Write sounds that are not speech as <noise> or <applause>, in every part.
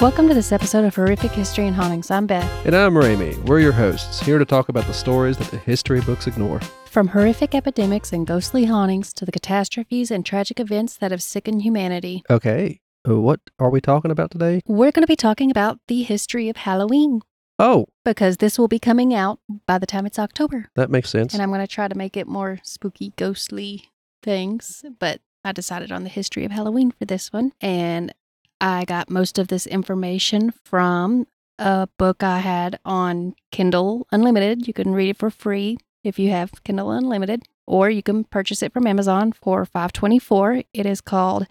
Welcome to this episode of Horrific History and Hauntings. I'm Beth. And I'm Ramy. We're your hosts, here to talk about the stories that the history books ignore. From horrific epidemics and ghostly hauntings to the catastrophes and tragic events that have sickened humanity, Okay, uh, what are we talking about today? we're going to be talking about the history of Halloween Oh, because this will be coming out by the time it's October. that makes sense. And I'm going to try to make it more spooky, ghostly things, but I decided on the history of Halloween for this one. And I got most of this information from a book I had on Kindle Unlimited. You can read it for free if you have Kindle Unlimited, or you can purchase it from Amazon for 524. It is called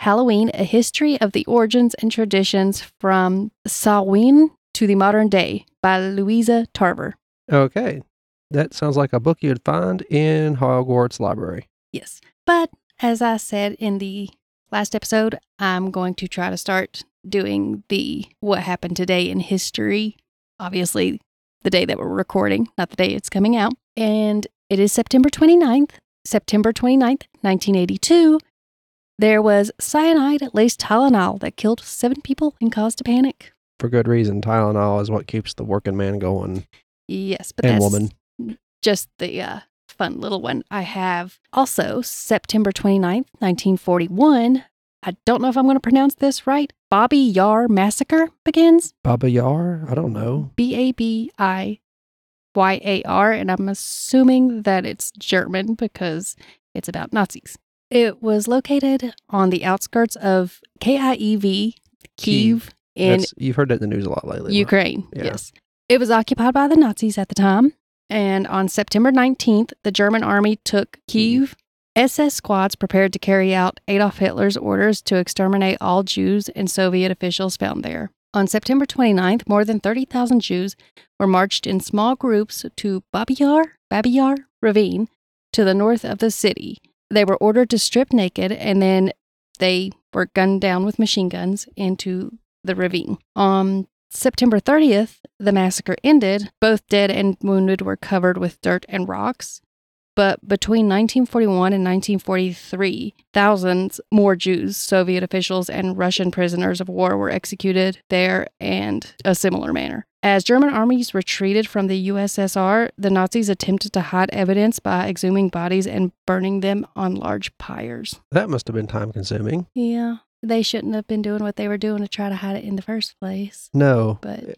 Halloween: A History of the Origins and Traditions from Samhain to the Modern Day by Louisa Tarver. okay, that sounds like a book you'd find in Hogwarts Library. Yes. But as I said in the last episode, I'm going to try to start doing the what happened today in history. Obviously, the day that we're recording, not the day it's coming out. And it is September 29th, September 29th, 1982. There was cyanide laced Tylenol that killed seven people and caused a panic. For good reason, Tylenol is what keeps the working man going. Yes, but And that's woman. just the uh, fun little one I have. Also, September 29th, 1941. I don't know if I'm going to pronounce this right. Bobby Yar Massacre begins. Baba Yar? I don't know. B A B I Y A R. And I'm assuming that it's German because it's about Nazis. It was located on the outskirts of K I E V, Kiev, in That's, you've heard that in the news a lot lately. right? Ukraine. Yeah. Yes. It was occupied by the Nazis at the time. And on September 19th, the German army took Kiev. SS squads prepared to carry out Adolf Hitler's orders to exterminate all Jews and Soviet officials found there. On September 29th, more than 30,000 Jews were marched in small groups to Babiyar, Babiyar Ravine to the north of the city. They were ordered to strip naked and then they were gunned down with machine guns into the ravine. On September 30th, the massacre ended. Both dead and wounded were covered with dirt and rocks. But between 1941 and 1943, thousands more Jews, Soviet officials, and Russian prisoners of war were executed there and a similar manner. As German armies retreated from the USSR, the Nazis attempted to hide evidence by exhuming bodies and burning them on large pyres. That must have been time consuming. Yeah, they shouldn't have been doing what they were doing to try to hide it in the first place. No. But I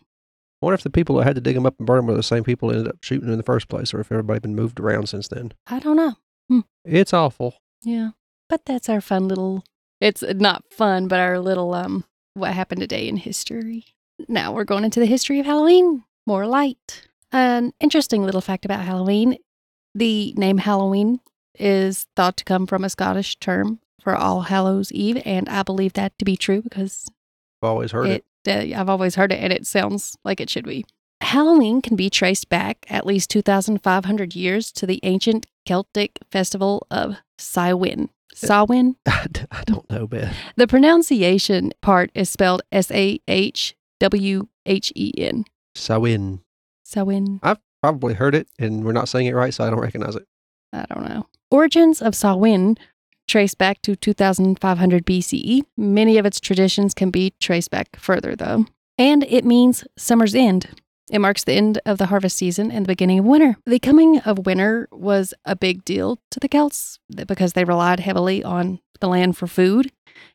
wonder if the people that had to dig them up and burn them were the same people that ended up shooting them in the first place, or if everybody been moved around since then. I don't know. It's awful. Yeah. But that's our fun little it's not fun, but our little um what happened today in history. Now we're going into the history of Halloween. More light. An interesting little fact about Halloween. The name Halloween is thought to come from a Scottish term for All Hallows Eve, and I believe that to be true because I've always heard it. it, uh, I've always heard it, and it sounds like it should be. Halloween can be traced back at least 2,500 years to the ancient Celtic festival of Samhain. Samhain? <laughs> I don't know, Beth. The pronunciation part is spelled S A H W H E N. Samhain. Samhain. I've probably heard it, and we're not saying it right, so I don't recognize it. I don't know. Origins of Samhain trace back to 2500 BCE. Many of its traditions can be traced back further, though. And it means summer's end. It marks the end of the harvest season and the beginning of winter. The coming of winter was a big deal to the Celts because they relied heavily on the land for food,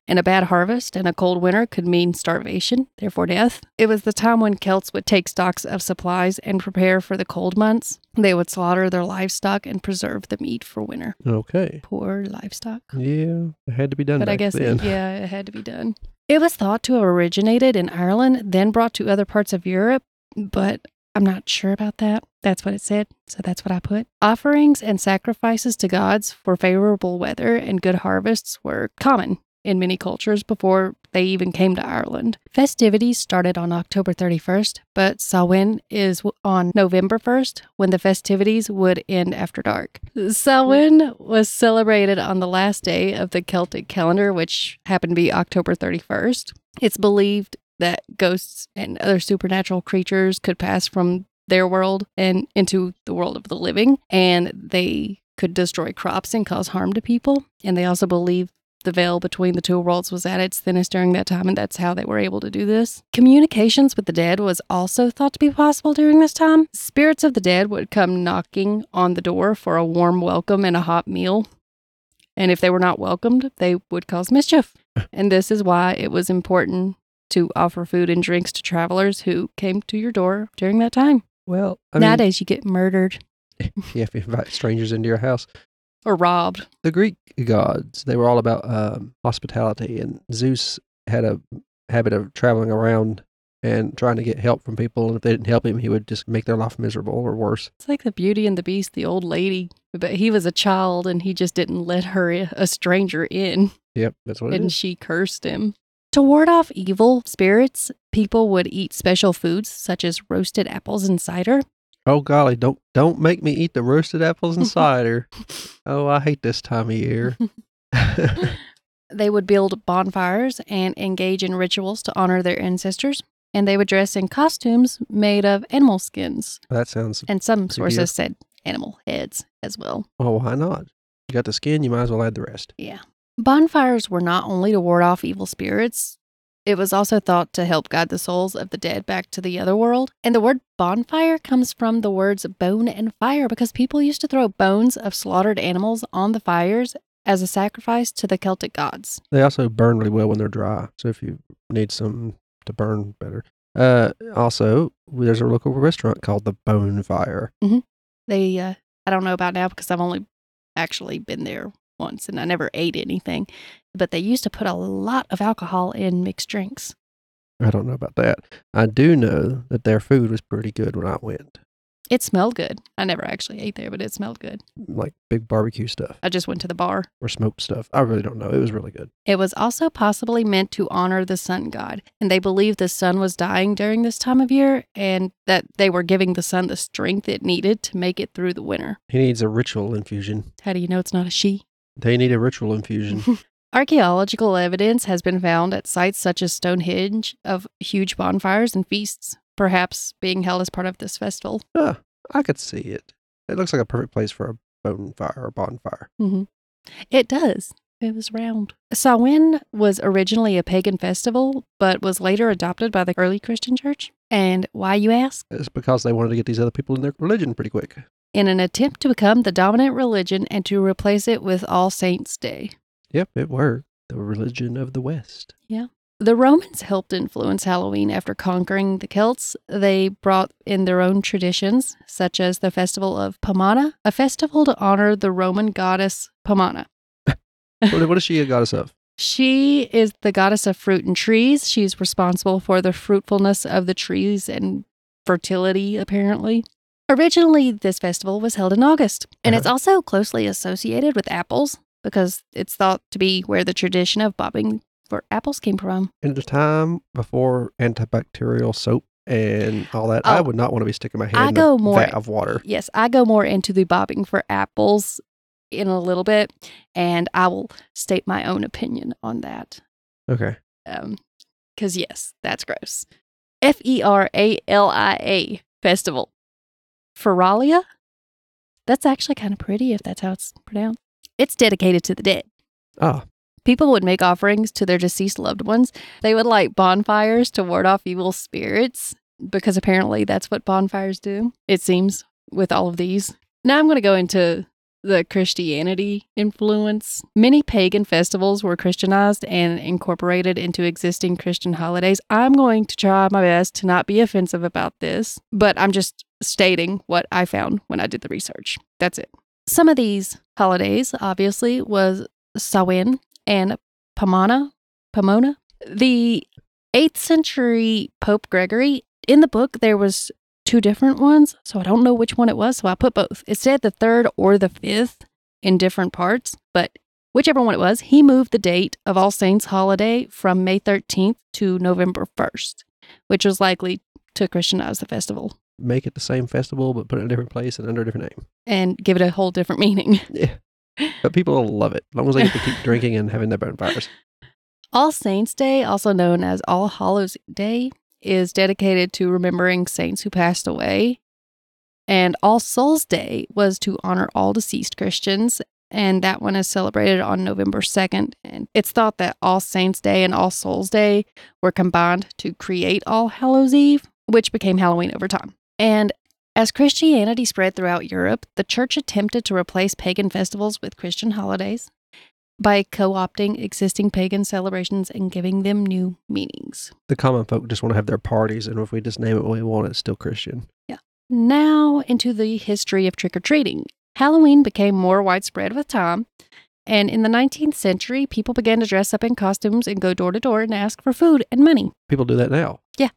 and a bad harvest and a cold winter could mean starvation, therefore death. It was the time when Celts would take stocks of supplies and prepare for the cold months. They would slaughter their livestock and preserve the meat for winter. Okay. Poor livestock. Yeah, it had to be done But I guess, it, <laughs> yeah, it had to be done. It was thought to have originated in Ireland, then brought to other parts of Europe, but I'm not sure about that. That's what it said, so that's what I put. Offerings and sacrifices to gods for favorable weather and good harvests were common in many cultures before they even came to Ireland. Festivities started on October 31st, but Samhain is on November 1st when the festivities would end after dark. Samhain was celebrated on the last day of the Celtic calendar, which happened to be October 31st. It's believed that ghosts and other supernatural creatures could pass from their world and into the world of the living, and they could destroy crops and cause harm to people. And they also believe the veil between the two worlds was at its thinnest during that time, and that's how they were able to do this. Communications with the dead was also thought to be possible during this time. Spirits of the dead would come knocking on the door for a warm welcome and a hot meal. And if they were not welcomed, they would cause mischief. <laughs> and this is why it was important to offer food and drinks to travelers who came to your door during that time. Well, I mean, Nowadays, you get murdered <laughs> yeah, if you invite strangers into your house. or robbed. The Greek gods, they were all about um, hospitality, and Zeus had a habit of traveling around and trying to get help from people. And if they didn't help him, he would just make their life miserable or worse. It's like the Beauty and the Beast, the old lady. But he was a child and he just didn't let her, a stranger, in. Yep, that's what it and she cursed him. To ward off evil spirits, people would eat special foods such as roasted apples and cider. Oh golly, don't don't make me eat the roasted apples and <laughs> cider. Oh, I hate this time of year. <laughs> <laughs> They would build bonfires and engage in rituals to honor their ancestors. And they would dress in costumes made of animal skins. that sounds. And some sources said animal heads as well. Oh, why not? You got the skin, you might as well add the rest. Yeah. Bonfires were not only to ward off evil spirits, it was also thought to help guide the souls of the dead back to the other world. And the word bonfire comes from the words bone and fire because people used to throw bones of slaughtered animals on the fires as a sacrifice to the Celtic gods. They also burn really well when they're dry. So if you need some to burn better. Uh, also, there's a local restaurant called the Bone Fire. They, uh, I don't know about now because I've only actually been there once and I never ate anything, but they used to put a lot of alcohol in mixed drinks. I don't know about that. I do know that their food was pretty good when I went, It smelled good. I never actually ate there, but it smelled good. like big barbecue stuff I just went to the bar. or smoked stuff. I really don't know. It was really good. It was also possibly meant to honor the sun god, and they believed the sun was dying during this time of year and that they were giving the sun the strength it needed to make it through the winter. He needs a ritual infusion. How do you know it's not a she? They need a ritual infusion. <laughs> Archaeological evidence has been found at sites such as Stonehenge of huge bonfires and feasts, perhaps being held as part of this festival. ah, I could see it. It looks like a perfect place for a bonfire or bonfire. hmm It does. It was round. Samhain was originally a pagan festival, but was later adopted by the early Christian church. And why, you ask? It's because they wanted to get these other people in their religion pretty quick. In an attempt to become the dominant religion and to replace it with All Saints' Day. Yep, it worked. The religion of the West. Yeah. The Romans helped influence Halloween after conquering the Celts. They brought in their own traditions, such as the festival of Pomona, a festival to honor the Roman goddess Pomona. <laughs> What, what is she a goddess of? She is the goddess of fruit and trees. She's responsible for the fruitfulness of the trees and fertility, apparently. Originally, this festival was held in August, and it's also closely associated with apples because it's thought to be where the tradition of bobbing for apples came from. In the time before antibacterial soap and all that, I Oh, would not want to be sticking my hand I in go a more- vat of water. Yes, I go more into the bobbing for apples in a little bit, and I will state my own opinion on that. Okay. Um, because yes, that's gross. F E R A L I A festival. Feralia? That's actually kind of pretty if that's how it's pronounced. It's dedicated to the dead. Ah, People would make offerings to their deceased loved ones. They would light bonfires to ward off evil spirits because apparently that's what bonfires do, it seems, with all of these. Now I'm going to go into the Christianity influence. Many pagan festivals were Christianized and incorporated into existing Christian holidays. I'm going to try my best to not be offensive about this, but I'm just stating what I found when I did the research. That's it. Some of these holidays, obviously, was Samhain and Pomona. Pomona. The 8th century Pope Gregory, in the book, there was two different ones, so I don't know which one it was, so I put both. It said the third or the fifth in different parts, but whichever one it was, he moved the date of All Saints holiday from May 13th to November 1st, which was likely to Christianize the festival make it the same festival, but put it in a different place and under a different name. and give it a whole different meaning. <laughs> Yeah. But people will love it as long as they get to keep drinking and having their bonfires. <laughs> All Saints Day, also known as All Hallows Day, is dedicated to remembering saints who passed away. And All Souls Day was to honor all deceased Christians. and that one is celebrated on November 2nd. And it's thought that All Saints Day and All Souls Day were combined to create All Hallows Eve, which became Halloween over time. And as Christianity spread throughout Europe, the church attempted to replace pagan festivals with Christian holidays by co opting existing pagan celebrations and giving them new meanings. The common folk just want to have their parties, and if we just name it what we want, it's still Christian. Yeah. Now, into the history of trick or treating. Halloween became more widespread with time, and in the 19th century, people began to dress up in costumes and go door to door and ask for food and money. People do that now. Yeah.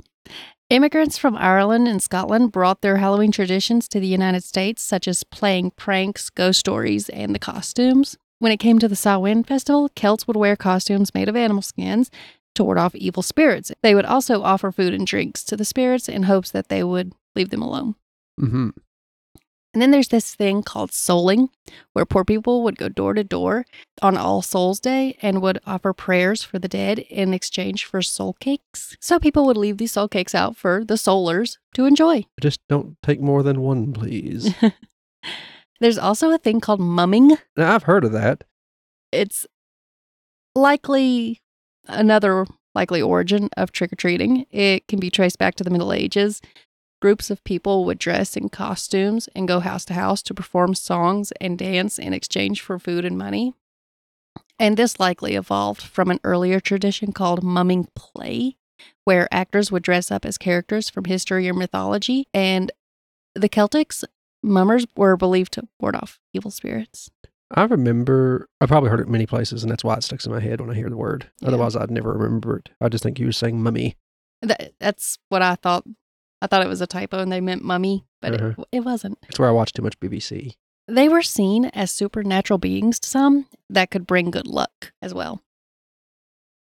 Immigrants from Ireland and Scotland brought their Halloween traditions to the United States, such as playing pranks, ghost stories, and the costumes. When it came to the Samhain festival, Celts would wear costumes made of animal skins to ward off evil spirits. They would also offer food and drinks to the spirits in hopes that they would leave them alone. Mm-hmm. And then there's this thing called souling, where poor people would go door to door on All Souls Day and would offer prayers for the dead in exchange for soul cakes. So people would leave these soul cakes out for the soulers to enjoy. Just don't take more than one, please. <laughs> There's also a thing called mumming. now, I've heard of that. It's likely another likely origin of trick or treating. It can be traced back to the Middle Ages. Groups of people would dress in costumes and go house to house to perform songs and dance in exchange for food and money. And this likely evolved from an earlier tradition called mumming play, where actors would dress up as characters from history or mythology. And the Celtics, mummers were believed to ward off evil spirits. I remember, I probably heard it many places, and that's why it sticks in my head when I hear the word. Yeah. Otherwise, I'd never remember it. I just think you were saying mummy. That, that's what I thought. I thought it was a typo and they meant mummy, but Uh-huh. it, it wasn't. That's where I watch too much BBC. They were seen as supernatural beings to some that could bring good luck as well.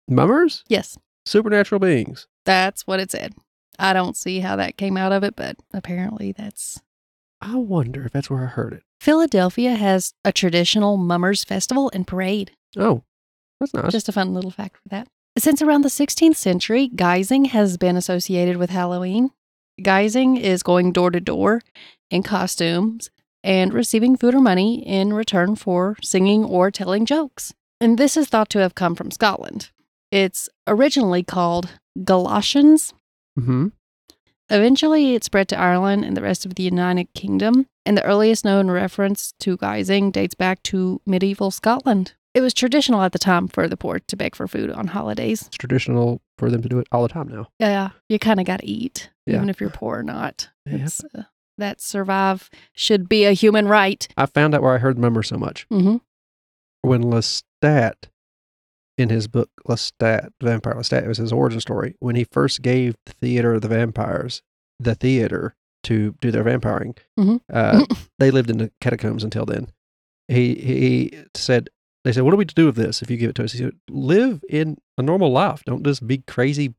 Mummers? Yes, Supernatural beings. that's what it said. I don't see how that came out of it, but apparently that's. I wonder if that's where I heard it. Philadelphia has a traditional Mummers Festival and Parade. Oh, that's nice. Just a fun little fact for that. Since around the 16th century, guising has been associated with Halloween. Guising is going door to door in costumes and receiving food or money in return for singing or telling jokes. And this is thought to have come from Scotland. It's originally called Galatians. hmm Eventually, it spread to Ireland and the rest of the United Kingdom, and the earliest known reference to guising dates back to medieval Scotland. It was traditional at the time for the poor to beg for food on holidays. It's traditional for them to do it all the time now. Yeah, you kind of got to eat, Yeah. even if you're poor or not. Yeah. Uh, that survive should be a human right. I found out where I heard mummer so much. hmm When Lestat, in his book Lestat, Vampire Lestat, it was his origin story. When he first gave the Theater of the Vampires the theater to do their vampiring, Mhm. uh, <laughs> they lived in the catacombs until then. He he said, they said, what do we do with this if you give it to us? He said, live in a normal life. Don't just be crazy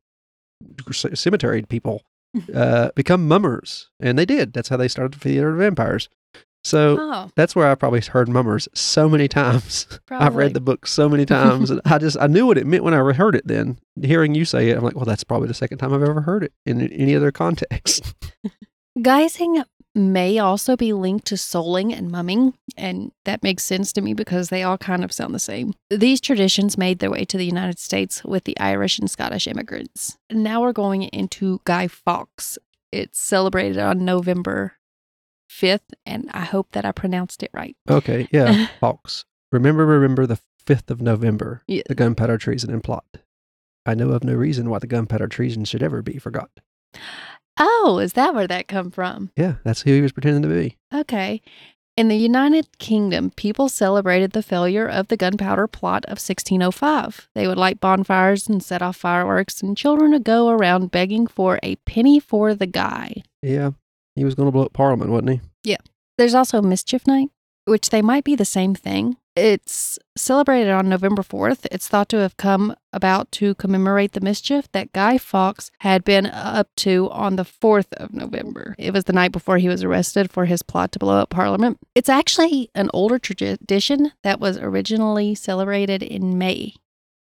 cemetery people. <laughs> Uh, become mummers. And they did. That's how they started the Theater of Vampires. So Oh, that's where I probably heard mummers so many times. probably. <laughs> I've read the book so many times, and I just I knew what it meant when I heard it. Then hearing you say it, I'm like, well, that's probably the second time I've ever heard it in any other context. <laughs> Guising may also be linked to souling and mumming, and that makes sense to me because they all kind of sound the same. These traditions made their way to the United States with the Irish and Scottish immigrants. Now we're going into Guy Fawkes. It's celebrated on November 5th, and I hope that I pronounced it right. okay, yeah, <laughs> Hawks. Remember, remember the fifth of November, Yeah. the gunpowder treason and plot. I know of no reason why the gunpowder treason should ever be forgot. Oh, is that where that come from? Yeah, that's who he was pretending to be. Okay. In the United Kingdom, people celebrated the failure of the gunpowder plot of 1605. They would light bonfires and set off fireworks, and children would go around begging for a penny for the guy. Yeah, he was going to blow up Parliament, wasn't he? Yeah. There's also Mischief Night, which they might be the same thing. It's celebrated on November 4th. It's thought to have come about to commemorate the mischief that Guy Fawkes had been up to on the 4th of November. It was the night before he was arrested for his plot to blow up Parliament. It's actually an older tradition that was originally celebrated in May,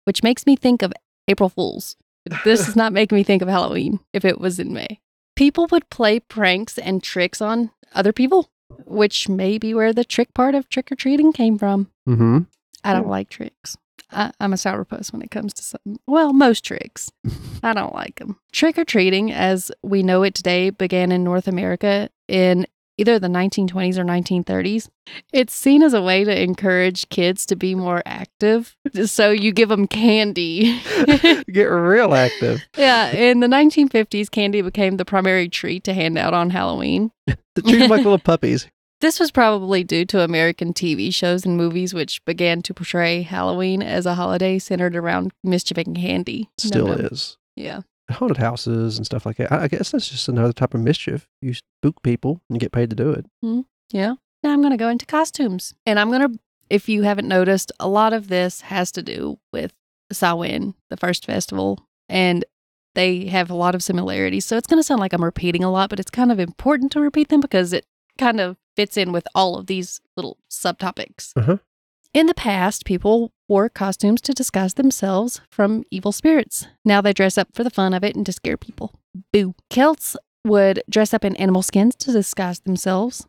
which makes me think of April Fools. This does not make me think of Halloween if it was in May. People would play pranks and tricks on other people which may be where the trick part of trick or treating came from. Mm-hmm. I don't like tricks. I, I'm a sourpuss when it comes to some. Well, most tricks. <laughs> I don't like them. Trick or treating, as we know it today, began in North America in either the 1920s or 1930s. It's seen as a way to encourage kids to be more active. So you give them candy. <laughs> Get real active. <laughs> yeah, in the 1950s, candy became the primary treat to hand out on Halloween. <laughs> the treat like little puppies. This was probably due to American TV shows and movies, which began to portray Halloween as a holiday centered around mischief and candy. No, Still no. is. Yeah. Haunted houses and stuff like that. I I guess that's just another type of mischief. You spook people and you get paid to do it. Yeah. Now I'm going to go into costumes. And I'm going to, if you haven't noticed, a lot of this has to do with Samhain, the first festival. And they have a lot of similarities. So it's going to sound like I'm repeating a lot, but it's kind of important to repeat them because it kind of fits in with all of these little subtopics. Uh-huh. In the past, people wore costumes to disguise themselves from evil spirits. Now they dress up for the fun of it and to scare people. Boo. Celts would dress up in animal skins to disguise themselves.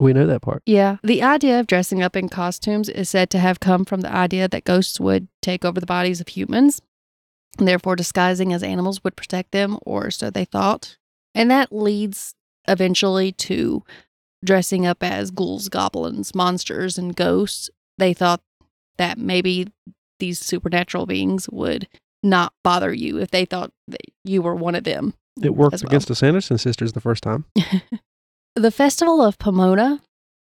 We know that part. Yeah. The idea of dressing up in costumes is said to have come from the idea that ghosts would take over the bodies of humans, and therefore disguising as animals would protect them, or so they thought. And that leads eventually to dressing up as ghouls, goblins, monsters, and ghosts. They thought that maybe these supernatural beings would not bother you if they thought that you were one of them. It worked well. against the Sanderson sisters the first time. <laughs> The festival of Pomona.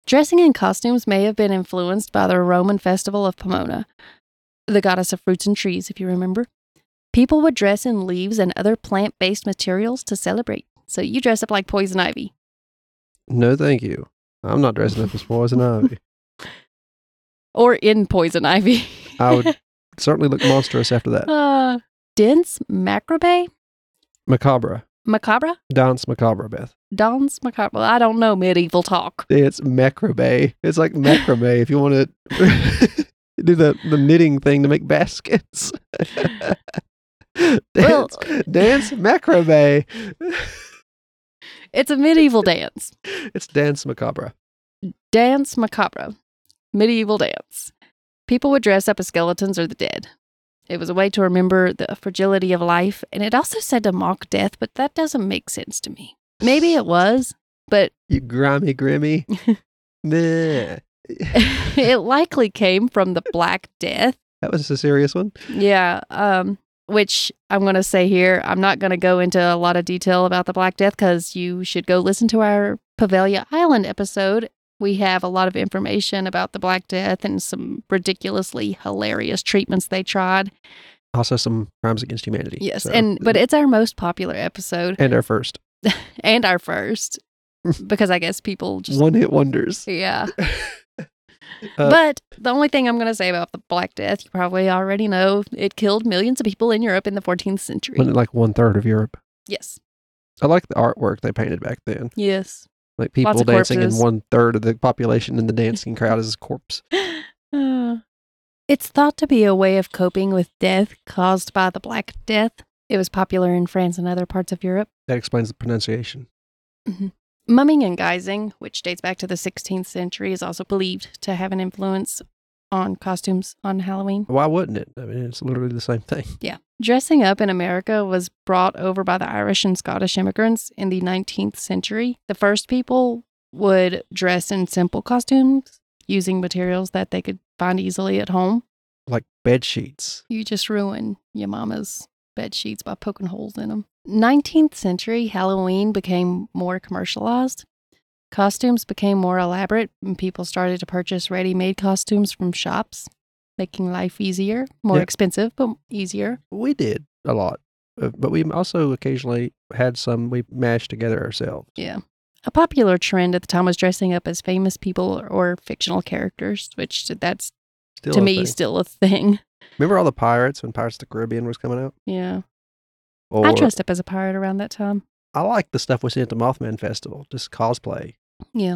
Dressing in costumes may have been influenced by the Roman festival of Pomona, the goddess of fruits and trees, if you remember. People would dress in leaves and other plant based materials to celebrate. So you dress up like poison ivy. No, thank you. I'm not dressing up as poison <laughs> ivy. Or in poison ivy. <laughs> I would certainly look monstrous after that. uh, dense macrabe? Macabre. Macabre? Dance macabre, Beth. Dance macabre. I don't know medieval talk. It's macrame. It's like macrame if you want to <laughs> do the, the knitting thing to make baskets. dance, <laughs> Well- dance macrame. It's a medieval dance. It's dance macabre. Dance macabre, medieval dance. People would dress up as skeletons or the dead. It was a way to remember the fragility of life, and it also said to mock death, but that doesn't make sense to me. Maybe it was, but <laughs> You grimy grimmy. <laughs> nah. it likely came from the Black Death. That was a serious one. Yeah, um, which I'm going to say here. I'm not going to go into a lot of detail about the Black Death because you should go listen to our Poveglia Island episode. We have a lot of information about the Black Death and some ridiculously hilarious treatments they tried. Also, some crimes against humanity. Yes, So- and but it's our most popular episode and our first <laughs> and our first <laughs> because I guess people just one hit wonders. yeah. <laughs> Uh, but the only thing I'm going to say about the Black Death, you probably already know, it killed millions of people in Europe in the 14th century. Like one third of Europe? yes. I like the artwork they painted back then. Yes. Like people Lots dancing and one third of the population in the <laughs> dancing crowd is a corpse. Uh, <laughs> it's thought to be a way of coping with death caused by the Black Death. It was popular in France and other parts of Europe. That explains the pronunciation. Mumming and guising, which dates back to the 16th century, is also believed to have an influence on costumes on Halloween. Why wouldn't it? I mean, it's literally the same thing. Yeah. Dressing up in America was brought over by the Irish and Scottish immigrants in the 19th century. The first people would dress in simple costumes using materials that they could find easily at home. Like bed sheets. You just ruin your mama's bed sheets by poking holes in them. 19th century Halloween became more commercialized. Costumes became more elaborate, and people started to purchase ready made costumes from shops, making life easier, more expensive, but easier. We did a lot, uh, but we also occasionally had some we mashed together ourselves. Yeah. A popular trend at the time was dressing up as famous people or, or fictional characters, which that's Still to me thing. still a thing. <laughs> Remember all the pirates when Pirates of the Caribbean was coming out? Yeah. Or I dressed up as a pirate around that time. I like the stuff we see at the Mothman Festival, just cosplay. Yeah.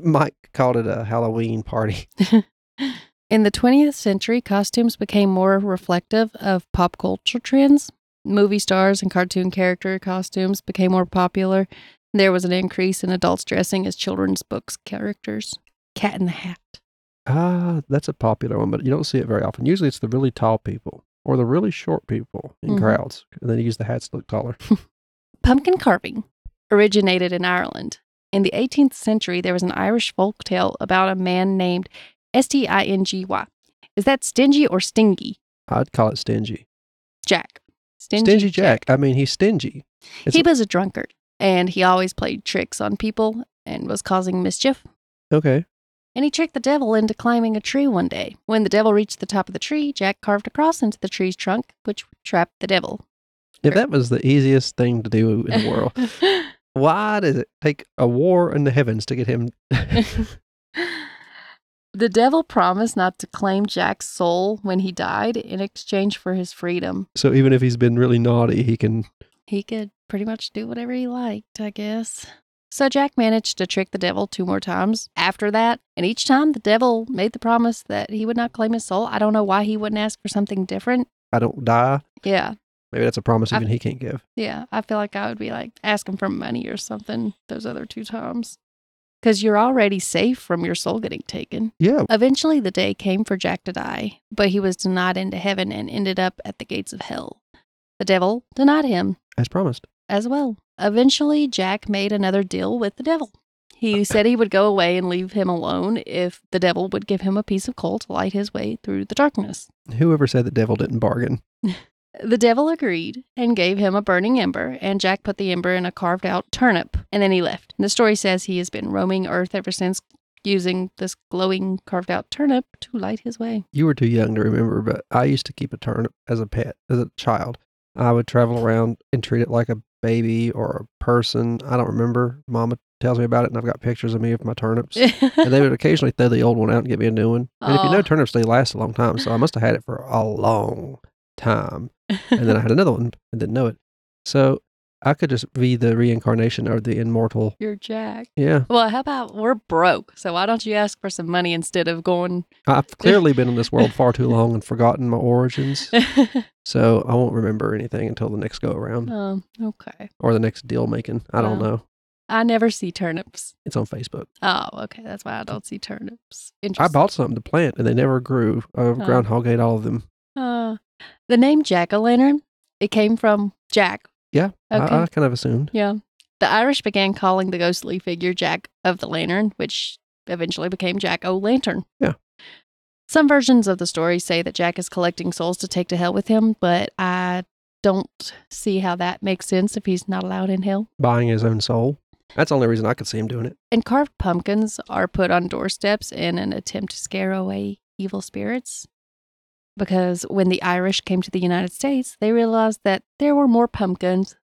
Mike called it a Halloween party. <laughs> <laughs> In the 20th century, costumes became more reflective of pop culture trends. Movie stars and cartoon character costumes became more popular, There was an increase in adults dressing as children's books characters. Cat in the Hat. Ah, that's a popular one, but you don't see it very often. Usually it's the really tall people or the really short people in Mhm. crowds. And then you use the hats to look taller. <laughs> Pumpkin carving originated in Ireland. In the 18th century, there was an Irish folk tale about a man named S T I N G Y. Is that stingy or stingy? I'd call it stingy. Jack. Stingy, Jack. I mean, he's stingy. It's- He was a drunkard and he always played tricks on people and was causing mischief. Okay. And he tricked the devil into climbing a tree one day. When the devil reached the top of the tree, Jack carved a cross into the tree's trunk, which trapped the devil. If that was the easiest thing to do in the world, <laughs> why does it take a war in the heavens to get him? <laughs> the devil promised not to claim Jack's soul when he died in exchange for his freedom. so even if he's been really naughty, he can. He could pretty much do whatever he liked, I guess. So Jack managed to trick the devil two more times after that, and each time the devil made the promise that he would not claim his soul. I don't know why he wouldn't ask for something different. I don't die. Yeah, Maybe that's a promise even he can't give. yeah. I feel like I would be like asking for money or something those other two times. Because you're already safe from your soul getting taken. Yeah. Eventually, the day came for Jack to die, but he was denied into heaven and ended up at the gates of hell. The devil denied him As promised. as well. Eventually, Jack made another deal with the devil. He said he would go away and leave him alone if the devil would give him a piece of coal to light his way through the darkness. Whoever said the devil didn't bargain? <laughs> The devil agreed and gave him a burning ember, and Jack put the ember in a carved out turnip, and then he left. And the story says he has been roaming Earth ever since, using this glowing carved out turnip to light his way. You were too young to remember, but I used to keep a turnip as a pet, as a child. I would travel around and treat it like a baby or a person. I don't remember. Mama tells me about it, and I've got pictures of me with my turnips. and they would <laughs> occasionally throw the old one out and get me a new one. And if you know turnips, they last a long time. So I must have had it for a long time. And then I had another one and didn't know it. So I could just be the reincarnation of the immortal. You're Jack. Yeah. Well, how about we're broke? So why don't you ask for some money instead of going? I've <laughs> clearly been in this world far too long and forgotten my origins. <laughs> So I won't remember anything until the next go around um, okay. or the next deal making. I don't know. I never see turnips. It's on Facebook. Oh, okay. That's why I don't see turnips. Interesting. I bought something to plant and they never grew. I Oh. groundhog ate all of them. Uh, the name Jack o' lantern, it came from Jack. Yeah. Okay. I, I kind of assumed. yeah. The Irish began calling the ghostly figure Jack of the Lantern, which eventually became Jack o' Lantern. Yeah. Some versions of the story say that Jack is collecting souls to take to hell with him, but I don't see how that makes sense if he's not allowed in hell. Buying his own soul. That's the only reason I could see him doing it. And carved pumpkins are put on doorsteps in an attempt to scare away evil spirits. Because when the Irish came to the United States, they realized that there were more pumpkins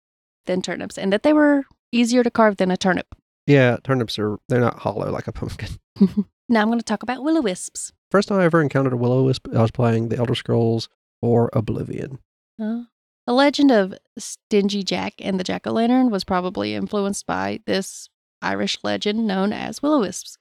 than turnips and that they were easier to carve than a turnip. Yeah, turnips are, they're not hollow like a pumpkin. <laughs> Now I'm going to talk about will o wisps. First time I ever encountered a will o wisp, I was playing the Elder Scrolls or Oblivion. Uh, the legend of Stingy Jack and the Jack o' Lantern was probably influenced by this Irish legend known as will o wisps.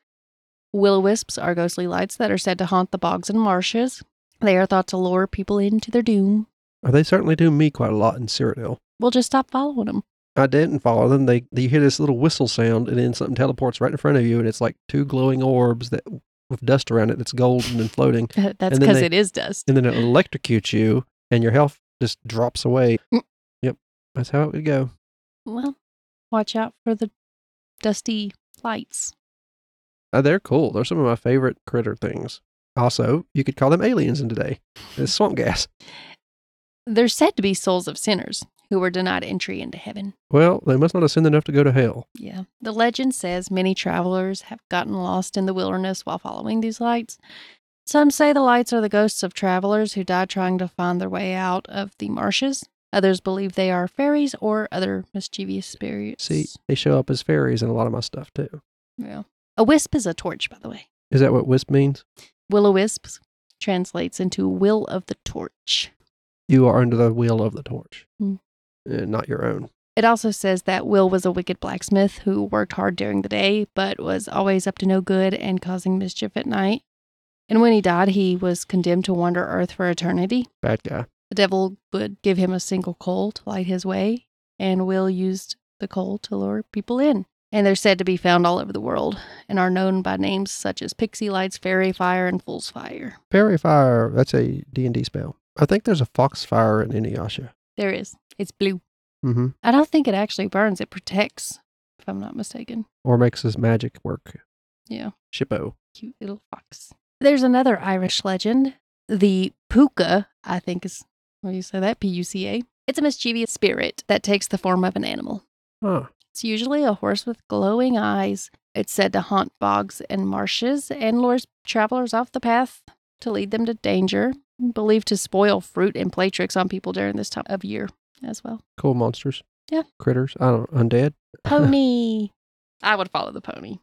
Will o wisps are ghostly lights that are said to haunt the bogs and marshes. They are thought to lure people into their doom. Uh, They certainly do me quite a lot in Cyrodiil. We'll just stop following them. I didn't follow them. They you hear this little whistle sound, and then something teleports right in front of you, and it's like two glowing orbs that with dust around it that's golden and floating, <laughs> That's because it is dust. and then it electrocutes you, and your health just drops away. Mm. Yep, that's how it would go. Well, watch out for the dusty lights. Uh, they're cool. They're some of my favorite critter things. Also, you could call them aliens in today. It's swamp gas. They're said to be souls of sinners who were denied entry into heaven. Well, they must not have sinned enough to go to hell. Yeah. The legend says many travelers have gotten lost in the wilderness while following these lights. Some say the lights are the ghosts of travelers who died trying to find their way out of the marshes. Others believe they are fairies or other mischievous spirits. See, they show up as fairies in a lot of my stuff too. Yeah. A wisp is a torch, by the way. Is that what wisp means? Will o wisps translates into will of the torch. You are under the wheel of the torch. Uh, not your own. It also says that Will was a wicked blacksmith who worked hard during the day, but was always up to no good and causing mischief at night. And when he died, he was condemned to wander earth for eternity. Bad guy. The devil would give him a single coal to light his way, and Will used the coal to lure people in. And they're said to be found all over the world and are known by names such as Pixie Lights, Fairy Fire, and Fool's Fire. Fairy fire. That's a D and D spell. I think there's a foxfire in Inuyasha. There is. It's blue. Mm-hmm. I don't think it actually burns, it protects, if I'm not mistaken. Or makes his magic work. Yeah. Shippo. Cute little fox. There's another Irish legend. The puka, I think is, what do you say that? P U C A. It's a mischievous spirit that takes the form of an animal. Huh. It's usually a horse with glowing eyes. It's said to haunt bogs and marshes and lures travelers off the path to lead them to danger. Believed to spoil fruit and play tricks on people during this time of year as well. Cool monsters. Yeah. Critters. I don't undead. Pony. <laughs> I would follow the pony.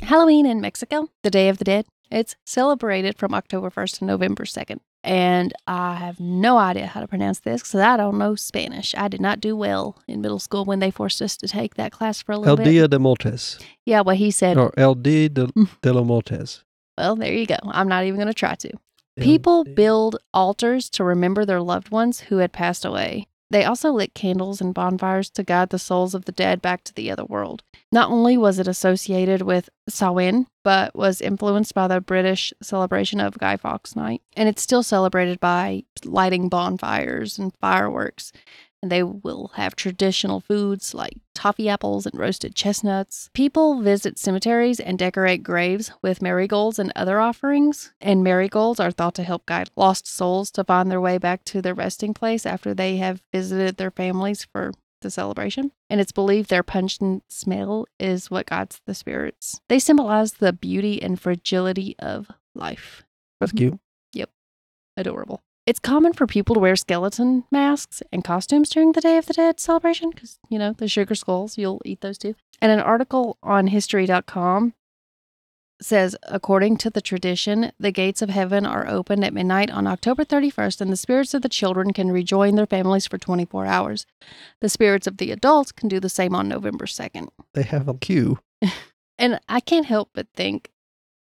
Halloween in Mexico, the Day of the Dead. It's celebrated from October 1st to November 2nd. And I have no idea how to pronounce this because I don't know Spanish. I did not do well in middle school when they forced us to take that class for a little El bit. Dia de Montes. Yeah, well, he said, Or El Dia de, <laughs> mm. de los Montes. well, there you go. I'm not even going to try to. El People build altars to remember their loved ones who had passed away. They also lit candles and bonfires to guide the souls of the dead back to the other world. Not only was it associated with Samhain, but was influenced by the British celebration of Guy Fawkes Night. And it's still celebrated by lighting bonfires and fireworks. And they will have traditional foods like toffee apples and roasted chestnuts. People visit cemeteries and decorate graves with marigolds and other offerings. And marigolds are thought to help guide lost souls to find their way back to their resting place after they have visited their families for the celebration. And it's believed their pungent smell is what guides the spirits. They symbolize the beauty and fragility of life. That's cute. Yep. Adorable. It's common for people to wear skeleton masks and costumes during the Day of the Dead celebration because, you know, the sugar skulls, you'll eat those too. And an article on history.com says according to the tradition, the gates of heaven are opened at midnight on October 31st, and the spirits of the children can rejoin their families for 24 hours. The spirits of the adults can do the same on November 2nd. They have a queue. <laughs> And I can't help but think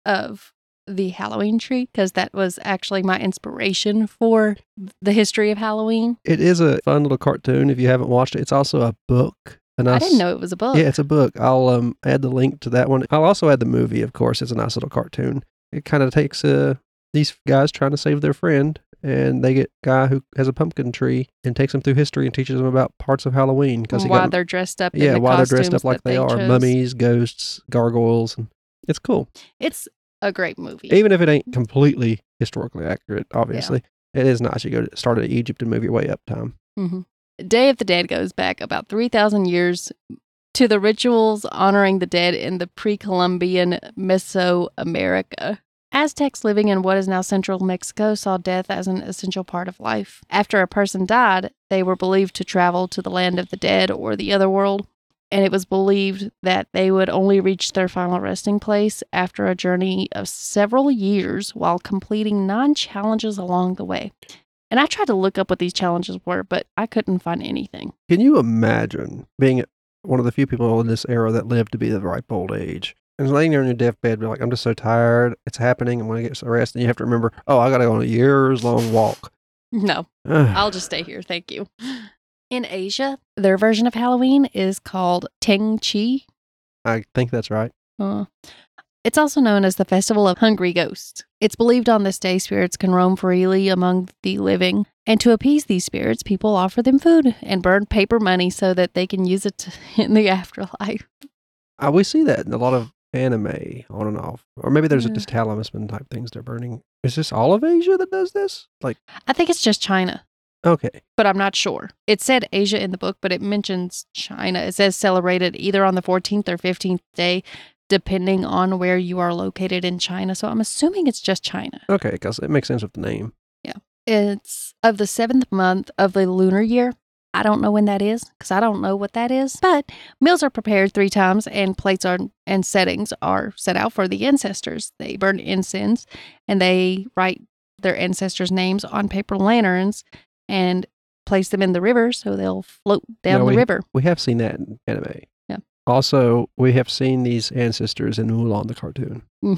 of the Halloween tree because that was actually my inspiration for the history of Halloween. It is a fun little cartoon. If you haven't watched it, it's also a book. A I nice- didn't know it was a book. Yeah, it's a book. I'll um add the link to that one. I'll also add the movie. Of course, it's a nice little cartoon. It kind of takes uh these guys trying to save their friend, and they get a guy who has a pumpkin tree and takes them through history and teaches them about parts of Halloween because why got they're dressed up. in yeah the why they're dressed up like that they, are chose. mummies, ghosts, gargoyles, and it's cool. It's a great movie. Even if it ain't completely historically accurate, obviously, it is nice. You go to start at Egypt and move your way up time. hmm Day of the Dead goes back about 3,000 years to the rituals honoring the dead in the pre Columbian Mesoamerica. Aztecs living in what is now central Mexico saw death as an essential part of life. After a person died, they were believed to travel to the land of the dead or the other world, and it was believed that they would only reach their final resting place after a journey of several years while completing nine challenges along the way. And I tried to look up what these challenges were, but I couldn't find anything. Can you imagine being one of the few people in this era that lived to be the ripe old age? And laying there on your deathbed, be like, I'm just so tired. It's happening. I'm going to get some rest. And you have to remember, oh, I got to go on a years long walk. <laughs> No, I'll just stay here. Thank you. In Asia, their version of Halloween is called Teng Chi. I think that's right. Uh, it's also known as the Festival of Hungry Ghosts. It's believed on this day spirits can roam freely among the living. And to appease these spirits, people offer them food and burn paper money so that they can use it <laughs> in the afterlife. Uh, we see that in a lot of anime on and off. Or maybe there's Yeah. just talisman type things they're burning. Is this all of Asia that does this? Like, I think it's just China. Okay. but I'm not sure. It said Asia in the book, but it mentions China. It says celebrated either on the 14th or 15th day, depending on where you are located in China. So I'm assuming it's just China. Okay, because it makes sense with the name. Yeah. It's of the seventh month of the lunar year. I don't know when that is because I don't know what that is. But meals are prepared three times and plates are and settings are set out for the ancestors. They burn incense and they write their ancestors' names on paper lanterns and place them in the river so they'll float down No, the we- river. We have seen that in anime. Yeah. Also, we have seen these ancestors in Mulan the cartoon. <laughs>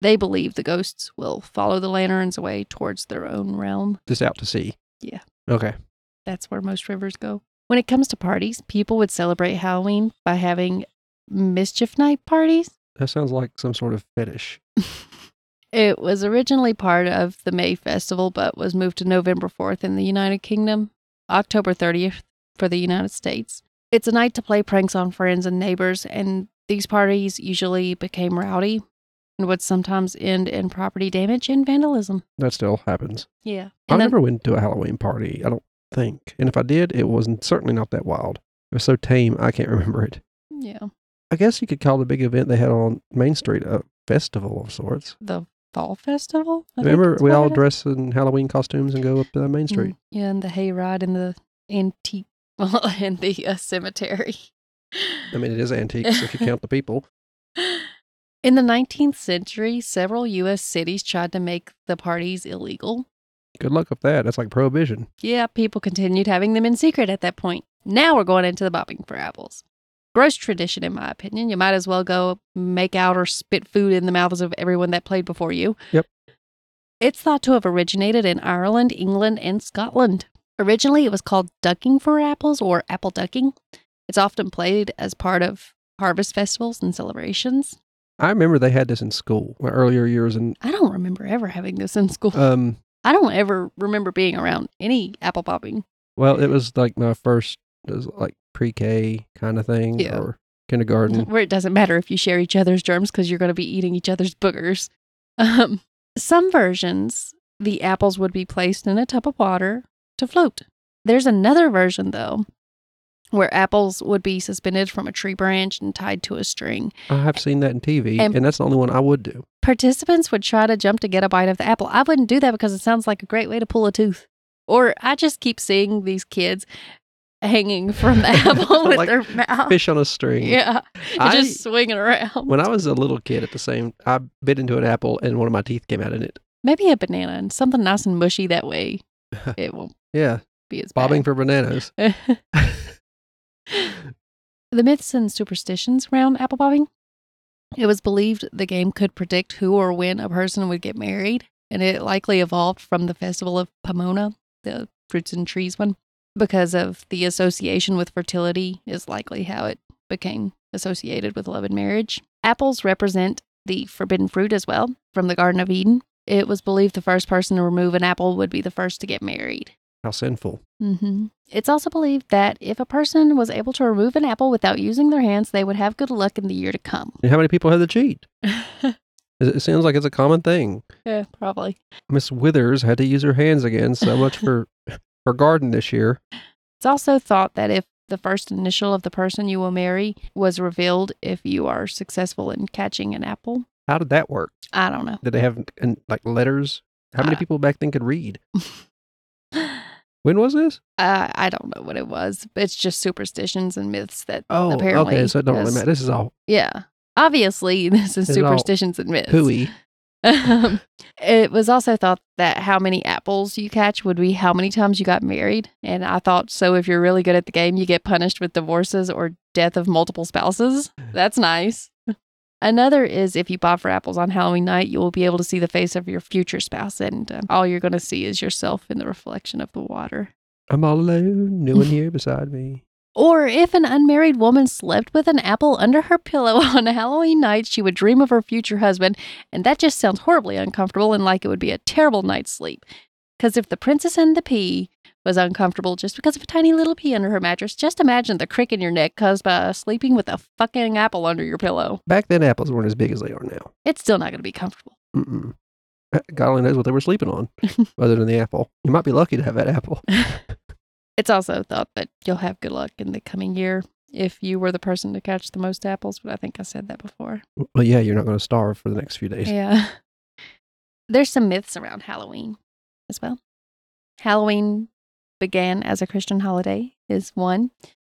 they believe the ghosts will follow the lanterns away towards their own realm. Just out to sea. Yeah. Okay. That's where most rivers go. When it comes to parties, people would celebrate Halloween by having mischief night parties. That sounds like some sort of fetish. <laughs> It was originally part of the May Festival, but was moved to November 4th in the United Kingdom, October 30th for the United States. It's a night to play pranks on friends and neighbors, and these parties usually became rowdy and would sometimes end in property damage and vandalism. That still happens. Yeah. I then, never went to a Halloween party. I don't think. And if I did, it wasn't certainly not that wild. It was so tame, I can't remember it. yeah, I guess you could call the big event they had on Main Street a festival of sorts. the fall festival. I Remember, we all dress in Halloween costumes and go up to Main Mm, Street. Yeah, and the hayride and the antique, <laughs> well, and the uh, cemetery. I mean, it is antiques if you count the people. <laughs> In the 19th century, several U.S. cities tried to make the parties illegal. Good luck with that. That's like prohibition. Yeah, people continued having them in secret at that point. Now we're going into the bobbing for apples. Gross tradition, in my opinion. You might as well go make out or spit food in the mouths of everyone that played before you. Yep. It's thought to have originated in Ireland, England, and Scotland. Originally, it was called ducking for apples or apple ducking. It's often played as part of harvest festivals and celebrations. I remember they had this in school, my earlier years, and I don't remember ever having this in school. um, I don't ever remember being around any apple popping. well, it was like my first, it was like pre-K kind of thing Yeah. or kindergarten. <laughs> where it doesn't matter if you share each other's germs because you're going to be eating each other's boogers. <laughs> Um, some versions, the apples would be placed in a tub of water to float. There's another version, though, where apples would be suspended from a tree branch and tied to a string. I have seen that in TV, And- and that's the only one I would do. Participants would try to jump to get a bite of the apple. I wouldn't do that because it sounds like a great way to pull a tooth. Or I just keep seeing these kids hanging from the <laughs> apple with Like their mouth. Fish on a string. Yeah, I- just swinging around. When I was a little kid at the same, I bit into an apple and one of my teeth came out in it. Maybe a banana and something nice and mushy that way. <laughs> It won't Yeah, be as bobbing for bananas. <laughs> the myths and superstitions around apple bobbing. It was believed the game could predict who or when a person would get married, and it likely evolved from the festival of Pomona, the fruits and trees one, because of the association with fertility is likely how it became associated with love and marriage. Apples represent the forbidden fruit as well from the Garden of Eden. It was believed the first person to remove an apple would be the first to get married. How sinful. Mm-hmm. It's also believed that if a person was able to remove an apple without using their hands, they would have good luck in the year to come. And how many people had to cheat? <laughs> It it sounds like it's a common thing. yeah, probably. Miss Withers had to use her hands again. So much for <laughs> her garden this year. It's also thought that if the first initial of the person you will marry was revealed if you are successful in catching an apple. How did that work? I don't know. Did they have like letters? How many Uh, people back then could read? <laughs> When was this? Uh, I don't know what it was. It's just superstitions and myths that Oh, apparently. okay. So it don't really matter. This is all Yeah. Obviously, <laughs> this is all superstitions and myths. hooey. Um, <laughs> it was also thought that how many apples you catch would be how many times you got married. And I thought, so if you're really good at the game, you get punished with divorces or death of multiple spouses. <laughs> That's nice. Another is if you bob for apples on Halloween night, you will be able to see the face of your future spouse, and uh, all you're going to see is yourself in the reflection of the water. I'm all alone. No one here beside me. Or if an unmarried woman slept with an apple under her pillow <laughs> on a Halloween night, she would dream of her future husband, and that just sounds horribly uncomfortable and like it would be a terrible night's sleep. Because if the princess and the pea was uncomfortable just because of a tiny little pea under her mattress, just imagine the crick in your neck caused by sleeping with a fucking apple under your pillow. Back then, apples weren't as big as they are now. It's still not going to be comfortable. Mm-mm. <laughs> God only knows what they were sleeping on, <laughs> other than the apple. You might be lucky to have that apple. It's also thought that you'll have good luck in the coming year if you were the person to catch the most apples, but I think I said that before. Well, yeah, you're not going to starve for the next few days. Yeah. <laughs> There's some myths around Halloween as well. Halloween began as a Christian holiday, is one.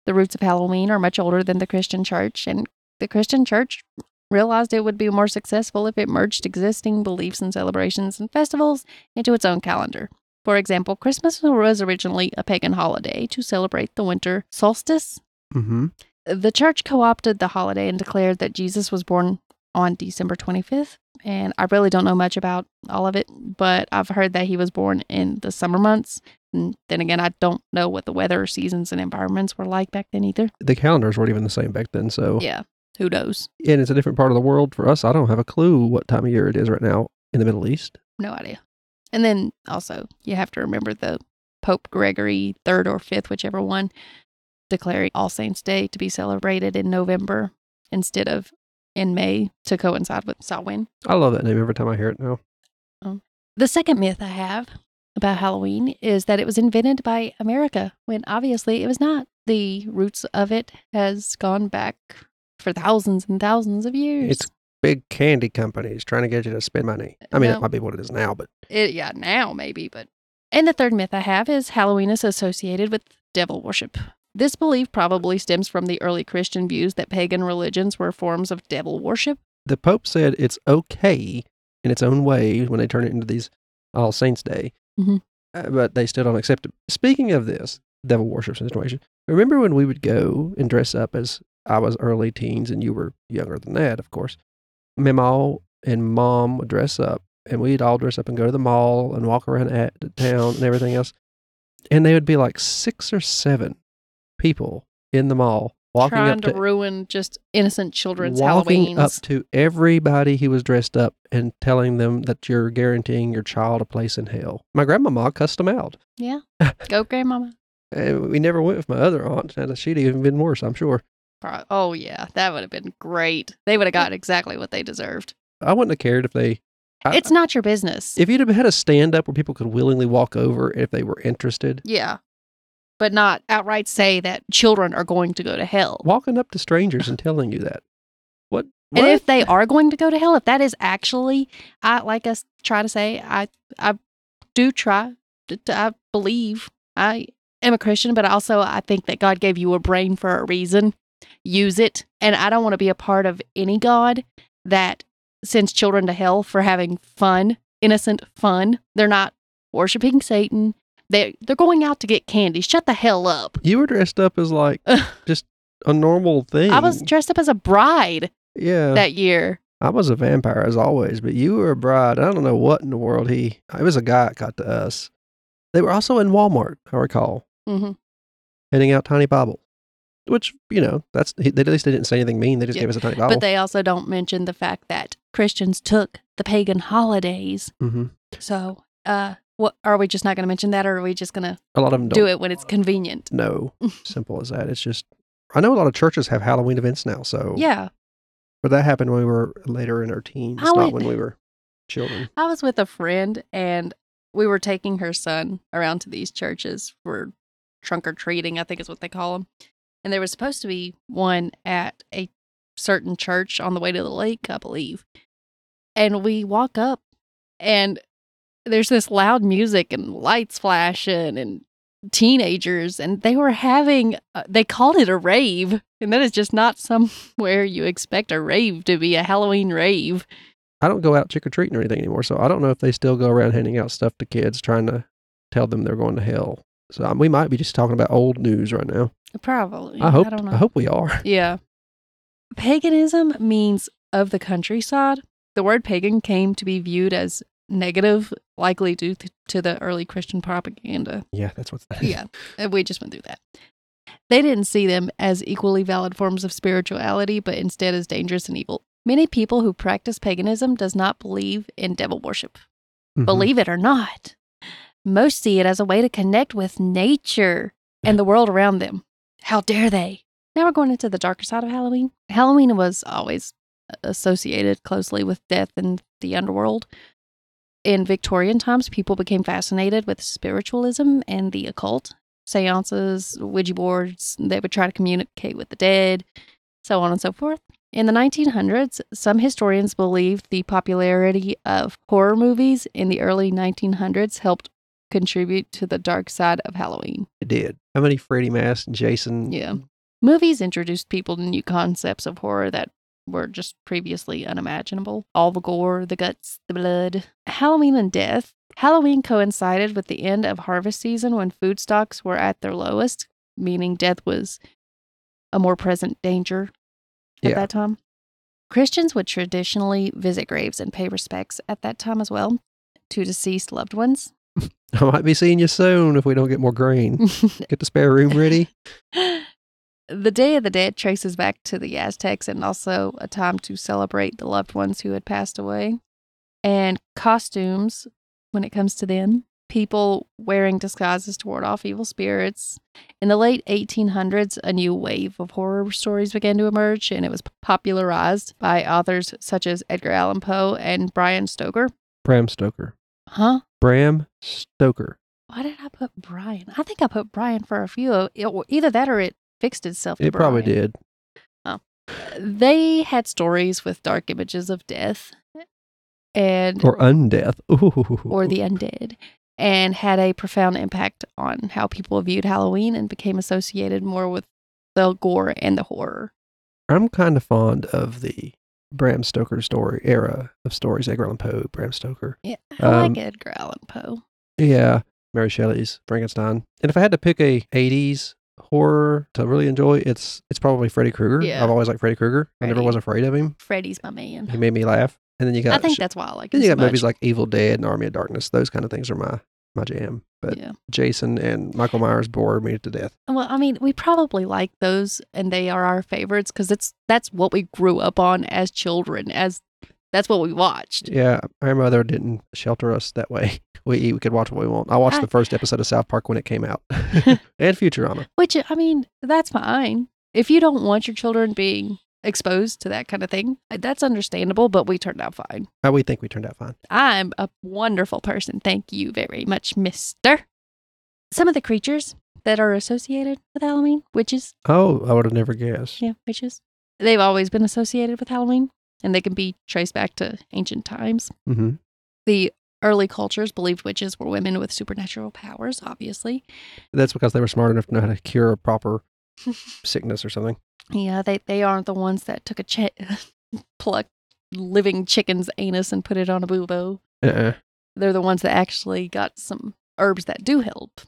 The roots of Halloween are much older than the Christian church, and the Christian church realized it would be more successful if it merged existing beliefs and celebrations and festivals into its own calendar. For example, Christmas was originally a pagan holiday to celebrate the winter solstice Mm-hmm. the church co opted the holiday and declared that Jesus was born on December 25th. And I really don't know much about all of it, but I've heard that he was born in the summer months. And then again, I don't know what the weather seasons and environments were like back then either. The calendars weren't even the same back then. So, Yeah, who knows? and it's a different part of the world for us. I don't have a clue what time of year it is right now in the Middle East. No idea. And then also, you have to remember the Pope Gregory third or fifth, whichever one, declaring All Saints Day to be celebrated in November instead of in May to coincide with Samhain. I love that name every time I hear it now. Um, the second myth I have about Halloween is that it was invented by America, when obviously it was not. The roots of it has gone back for thousands and thousands of years. It's big candy companies trying to get you to spend money. I mean, No. that might be what it is now, but It, yeah, now maybe, but. And the third myth I have is Halloween is associated with devil worship. This belief probably stems from the early Christian views that pagan religions were forms of devil worship. the Pope said it's okay in its own way when they turn it into these All Saints Day, Mhm. uh, but they still don't accept it. Speaking of this devil worship situation, remember when we would go and dress up as I was early teens and you were younger than that, of course. Mama and mom would dress up and we'd all dress up and go to the mall and walk around at the town and everything else. And they would be like six or seven people in the mall walking trying up to, to ruin just innocent children's Halloween. walking up to everybody who was dressed up and telling them that you're guaranteeing your child a place in hell. My grandmama cussed them out. yeah. <laughs> Go, grandmama. And we never went with my other aunt, and she'd even been worse, I'm sure. Pro- Oh, yeah. That would have been great. They would have got exactly what they deserved. I wouldn't have cared if they. I- It's not your business. if you'd have had a stand up where people could willingly walk over if they were interested, yeah. But not outright say that children are going to go to hell. walking up to strangers and telling you that. What? And if they are going to go to hell, if that is actually, I like us try to say, I I do try, to, to- I believe I am a Christian, but also I think that God gave you a brain for a reason. Use it, and I don't want to be a part of any God that sends children to hell for having fun, innocent fun. They're not worshiping Satan. They they're going out to get candy. Shut the hell up. you were dressed up as like <laughs> just a normal thing. I was dressed up as a bride yeah. that year. I was a vampire as always, but you were a bride. I don't know what in the world he. It was a guy that got to us. They were also in Walmart, I recall, hmm handing out tiny Bibles, which you know that's they, at least they didn't say anything mean. They just Yeah, gave us a tiny Bible. But they also don't mention the fact that Christians took the pagan holidays. hmm So, uh, what are we just not going to mention that, or are we just going to A lot of them don't it when it's convenient? No, <laughs> Simple as that. It's just. I know a lot of churches have Halloween events now, so Yeah, But that happened when we were later in our teens, I not went- when we were children. I was with a friend, and we were taking her son around to these churches for trunk or treating. I think is what they call them. And there was supposed to be one at a certain church on the way to the lake, I believe. And we walk up, and there's this loud music and lights flashing and teenagers, and they were having, uh, they called it a rave. And that is just not <laughs> somewhere you expect a rave to be a Halloween rave. I don't go out trick or treating or anything anymore, so I don't know if they still go around handing out stuff to kids, trying to tell them they're going to hell. So um, we might be just talking about old news right now. Probably. I hope. I don't know. I hope we are. <laughs> Yeah. Paganism means of the countryside. The word pagan came to be viewed as negative, likely due to the early Christian propaganda. Yeah, that's what's what. Yeah, uh, we just went through that. They didn't see them as equally valid forms of spirituality, but instead as dangerous and evil. Many people who practice paganism does not believe in devil worship. Mhm. Believe it or not, most see it as a way to connect with nature and the world around them. How dare they? Now we're going into the darker side of Halloween. Halloween was always uh, associated closely with death and the underworld. In Victorian times, people became fascinated with spiritualism and the occult. Seances, Ouija boards, they would try to communicate with the dead, so on and so forth. In the 1900s, some historians believed the popularity of horror movies in the early 1900s helped contribute to the dark side of Halloween. It did. How many Freddy Mask and Jason? Yeah. Movies introduced people to new concepts of horror that were just previously unimaginable. All the gore, the guts, the blood. Halloween and death. Halloween coincided with the end of harvest season when food stocks were at their lowest, meaning death was a more present danger at Yeah. that time. Christians would traditionally visit graves and pay respects at that time as well to deceased loved ones. <laughs> I might be seeing you soon if we don't get more grain. Get the spare room ready. <laughs> the Day of the Dead traces back to the Aztecs and also a time to celebrate the loved ones who had passed away. And costumes, when it comes to them, people wearing disguises to ward off evil spirits. In the late 1800s, a new wave of horror stories began to emerge, and it was popularized by authors such as Edgar Allan Poe and Brian Stoker. Bram Stoker. Huh? Bram Stoker. Why did I put Brian? I think I put Brian for a few. It- Either that or it fixed itself. To It probably Brian. did. They had stories with dark images of death and Or undeath. Ooh. <laughs> or the undead and had a profound impact on how people viewed Halloween and became associated more with the gore and the horror. I'm kind of fond of the Bram Stoker story era of stories. Edgar Allan Poe, Bram Stoker. Yeah, I Um, like Edgar Allan Poe. Yeah, Mary Shelley's Frankenstein. And if I had to pick a 80s horror to really enjoy, it's it's probably Freddy Krueger. Yeah. I've always liked Freddy Krueger. I never was afraid of him. Freddy's my man. He made me laugh. And then you got I think that's why I like then you so got movies much. like Evil Dead and Army of Darkness. Those kind of things are my my jam. But yeah. Jason and Michael Myers bore me to death. Well, I mean, we probably like those, and they are our favorites because it's that's what we grew up on as children. As that's what we watched. Yeah, our mother didn't shelter us that way. <laughs> We we could watch what we want. I watched I- the first episode of South Park when it came out, <laughs> <laughs> and Futurama. Which I mean, that's fine. If you don't want your children being exposed to that kind of thing, uh, that's understandable. But we turned out fine. Uh, we think we turned out fine. I'm a wonderful person. Thank you very much, Mister. Some of the creatures that are associated with Halloween, witches, Oh, I would have never guessed. yeah, witches, they've always been associated with Halloween, and they can be traced back to ancient times. hmm The early cultures believed witches were women with supernatural powers, obviously. That's because they were smart enough to know how to cure a proper <laughs> sickness or something. Yeah, they, they aren't the ones that took a ch- <laughs> plucked living chicken's anus and put it on a bubo. Uh-uh. They're the ones that actually got some herbs that do help.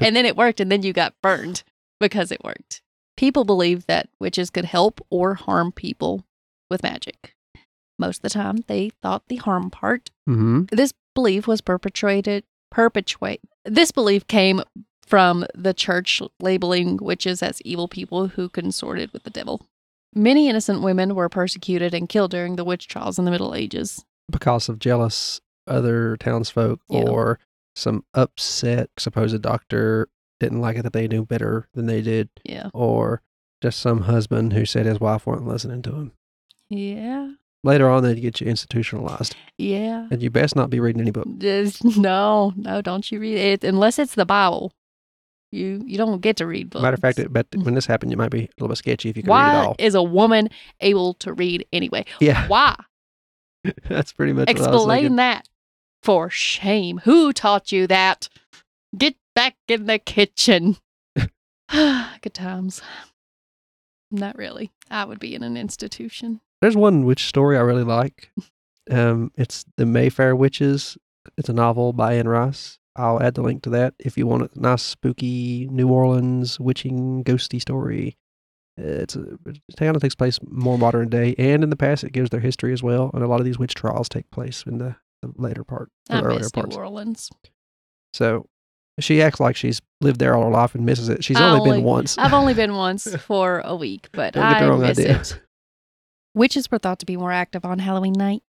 And then it worked, and then you got burned because it worked. People believe that witches could help or harm people with magic. Most of the time, they thought the harm part hmm this belief was perpetrated perpetuate this belief came from the church labeling witches as evil people who consorted with the devil. Many innocent women were persecuted and killed during the witch trials in the middle ages. Because of jealous other townsfolk Yeah. or some upset supposed doctor didn't like it that they knew better than they did, yeah. or just some husband who said his wife wasn't listening to him. yeah. Later on, they'd get you institutionalized, yeah. And you best not be reading any book. Just- no no don't you read it unless it's the bible you you don't get to read books Matter of fact, but when this happened, you might be a little bit sketchy if you could read it why all. is a woman able to read anyway Yeah, <laughs> why <laughs> that's pretty much what I was Explain that. For shame. Who taught you that? Get back in the kitchen. <sighs> <sighs> Good times. Not really. I would be in an institution. There's one witch story I really like. <laughs> Um, it's the Mayfair Witches. It's a novel by Anne Rice. I'll add the link to that if you want a nice, spooky New Orleans witching, ghosty story. It's a kind of takes place more modern day, and in the past, it gives their history as well. And a lot of these witch trials take place in the, the later part, the I earlier miss parts. New Orleans. So she acts like she's lived there all her life and misses it. She's I only, been once. I've only been <laughs> once for a week, but Don't get the I wrong miss idea. it. Witches were thought to be more active on Halloween night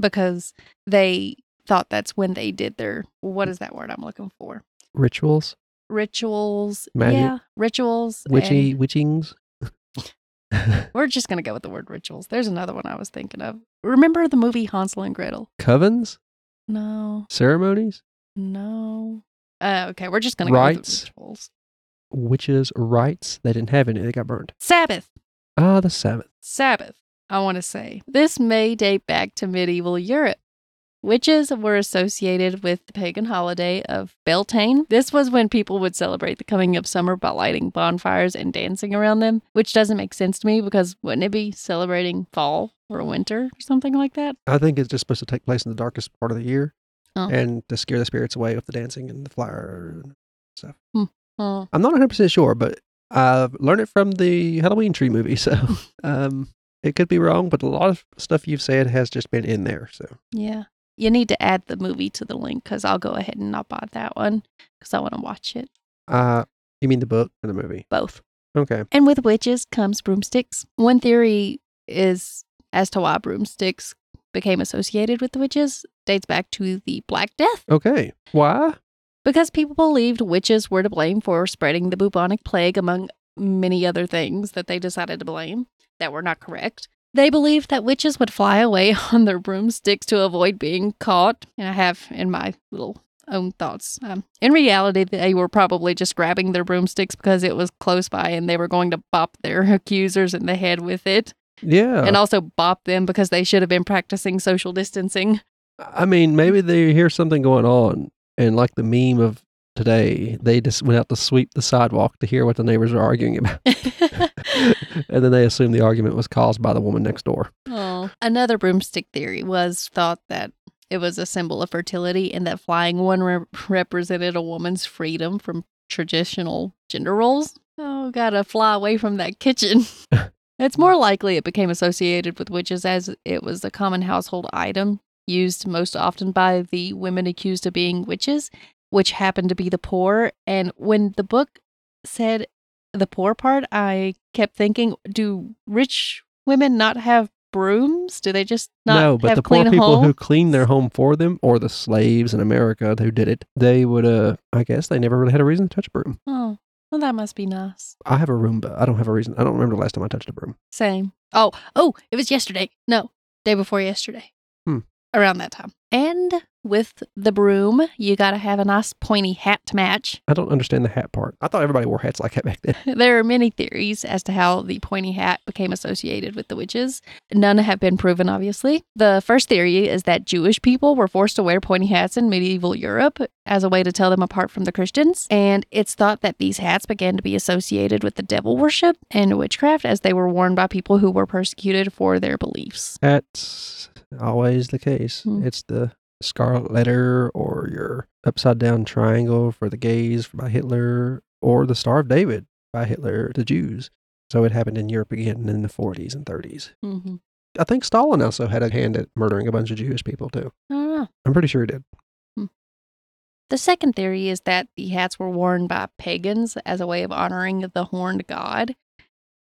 because they thought that's when they did their what is that word I'm looking for? Rituals, Rituals. Magic. Yeah, rituals. witchy and- witchings. <laughs> We're just gonna go with the word rituals. There's another one I was thinking of. Remember the movie Hansel and Gretel? Covens, No, ceremonies, no. Uh, okay, we're just gonna go with the rituals. witches' rites. They didn't have any. They got burned. Sabbath, Ah, the Sabbath. Sabbath. I want to say this may date back to medieval Europe. Witches were associated with the pagan holiday of Beltane. This was when people would celebrate the coming of summer by lighting bonfires and dancing around them, which doesn't make sense to me because wouldn't it be celebrating fall or winter or something like that? I think it's just supposed to take place in the darkest part of the year, Oh. and to scare the spirits away with the dancing and the fire. and stuff. Oh. I'm not 100 percent sure, but I've learned it from the Halloween tree movie. <laughs> So <laughs> um, It could be wrong, but a lot of stuff you've said has just been in there. So Yeah. You need to add the movie to the link because I'll go ahead and not buy that one because I want to watch it. uh you mean the book or the movie? Both. Okay. And with witches comes broomsticks. One theory is as to why broomsticks became associated with the witches dates back to the Black Death Okay. Why? because people believed witches were to blame for spreading the bubonic plague among many other things that they decided to blame that were not correct. They believed that witches would fly away <laughs> on their broomsticks to avoid being caught. And I have in my little own thoughts. Um, in reality, they were probably just grabbing their broomsticks because it was close by and they were going to bop their <laughs> accusers in the head with it. Yeah. And also bop them because they should have been practicing social distancing. I mean, maybe they hear something going on, and like the meme of today, they just went out to sweep the sidewalk to hear what the neighbors are arguing about, <laughs> <laughs> and then they assumed the argument was caused by the woman next door. Oh. Another broomstick theory was thought that it was a symbol of fertility and that flying one re- represented a woman's freedom from traditional gender roles. Oh, gotta fly away from that kitchen. <laughs> it's more likely it became associated with witches as it was a common household item used most often by the women accused of being witches, which happened to be the poor. And when the book said the poor part, I kept thinking, do rich women not have brooms? Do they just not no, but have the poor people who homes? cleaned their home for them, or the slaves in America who did it, they would. Uh, I guess they never really had a reason to touch a broom. Oh, well, that must be nice. I have a Roomba. I don't have a reason. I don't remember the last time I touched a broom. Same. Oh, oh, it was yesterday. No, day before yesterday. Hmm. Around that time. And with the broom, you got to have a nice pointy hat to match. I don't understand the hat part. I thought everybody wore hats like that back then. <laughs> There are many theories as to how the pointy hat became associated with the witches. None have been proven, obviously. The first theory is that Jewish people were forced to wear pointy hats in medieval Europe as a way to tell them apart from the Christians. And it's thought that these hats began to be associated with the devil worship and witchcraft as they were worn by people who were persecuted for their beliefs. That's always the case. Hmm. It's the scarlet letter or your upside down triangle for the gays by Hitler or the Star of David by Hitler to Jews. So it happened in Europe again in the 40s and 30s. Mm-hmm. I think Stalin also had a hand at murdering a bunch of Jewish people too. I don't know. I'm pretty sure he did. The second theory is that the hats were worn by pagans as a way of honoring the horned god,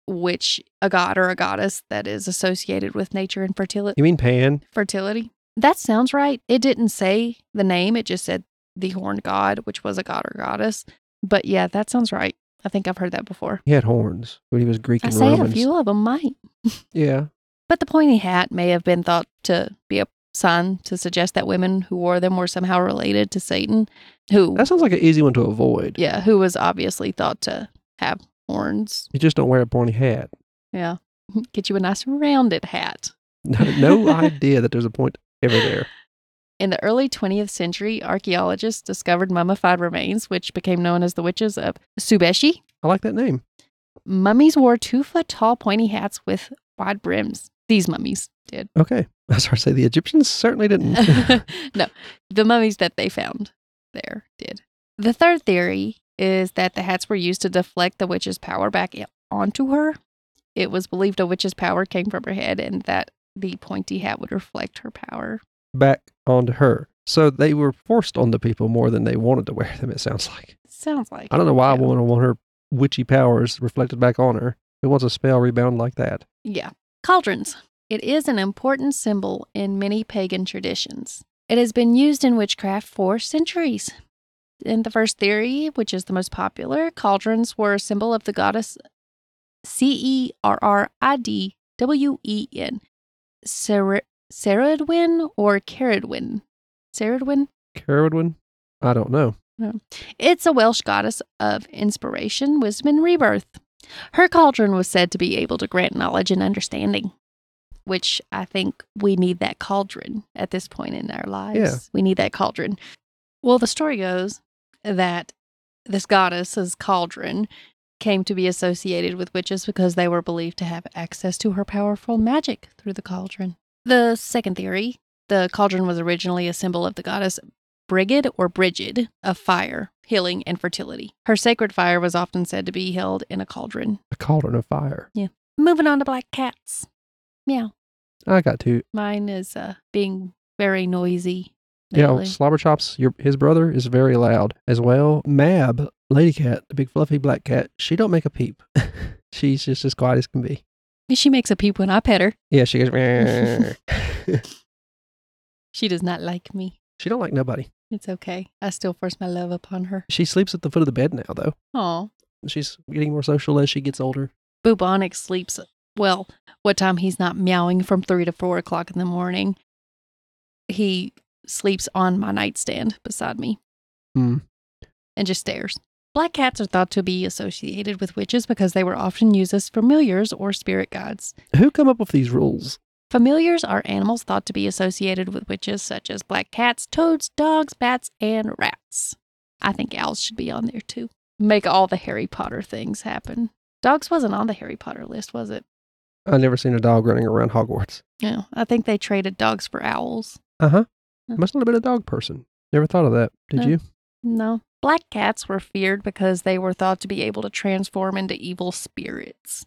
which a god or a goddess that is associated with nature and fertility. You mean Pan? Fertility. That sounds right. It didn't say the name; it just said the horned god, which was a god or goddess. But yeah, that sounds right. I think I've heard that before. He had horns when he was Greek I and say Romans. a few of them might. <laughs> Yeah. But the pointy hat may have been thought to be a sign to suggest that women who wore them were somehow related to Satan, who That sounds like an easy one to avoid. yeah, who was obviously thought to have horns. You just don't wear a pointy hat. Yeah. <laughs> Get you a nice rounded hat. No, <laughs> no idea that there's a point ever there. <laughs> In the early 20th century, archaeologists discovered mummified remains, which became known as the witches of Subeshi. I like that name. Mummies wore two foot tall pointy hats with wide brims. These mummies did. Okay. I was going to say the Egyptians certainly didn't. no, the mummies that they found there did. The third theory is that the hats were used to deflect the witch's power back onto her. It was believed a witch's power came from her head and that the pointy hat would reflect her power. back onto her. So they were forced on the people more than they wanted to wear them, it sounds like. Sounds like I don't know why a woman would want her witchy powers reflected back on her. Who wants a spell rebound like that? Yeah. Cauldrons. It is an important symbol in many pagan traditions. It has been used in witchcraft for centuries. In the first theory, which is the most popular, cauldrons were a symbol of the goddess C E R R I D W E N. Ceridwen or Caradwen? Ceridwen? Carowin? I don't know. It's a Welsh goddess of inspiration, wisdom, and rebirth. Her cauldron was said to be able to grant knowledge and understanding, which I think we need that cauldron at this point in our lives. Yeah. We need that cauldron. Well, the story goes that this goddess's cauldron came to be associated with witches because they were believed to have access to her powerful magic through the cauldron. The second theory the cauldron was originally a symbol of the goddess Brigid or Brigid of fire, healing, and fertility. Her sacred fire was often said to be held in a cauldron. A cauldron of fire. Yeah. Moving on to black cats. Meow. I got two. Mine is uh, being very noisy. Yeah, lately. Slobberchops, your his brother is very loud as well. Mab, lady cat, the big fluffy black cat, she don't make a peep. <laughs> She's just as quiet as can be. She makes a peep when I pet her. Yeah, she goes. <laughs> She does not like me. she don't like nobody. It's okay. I still force my love upon her. She sleeps at the foot of the bed now, though. Oh, She's getting more social as she gets older. Bubonic sleeps. Well, what time he's not meowing from three to four o'clock in the morning. He sleeps on my nightstand beside me Hmm. and just stares. Black cats are thought to be associated with witches because they were often used as familiars or spirit guides. Who come up with these rules? Familiars are animals thought to be associated with witches, such as black cats, toads, dogs, bats, and rats. I think owls should be on there too. Make all the Harry Potter things happen. Dogs wasn't on the Harry Potter list, was it? I never seen a dog running around Hogwarts. No, I think they traded dogs for owls. Uh huh. Hmm. Must not have been a dog person. Never thought of that. Did No. you? No. Black cats were feared because they were thought to be able to transform into evil spirits.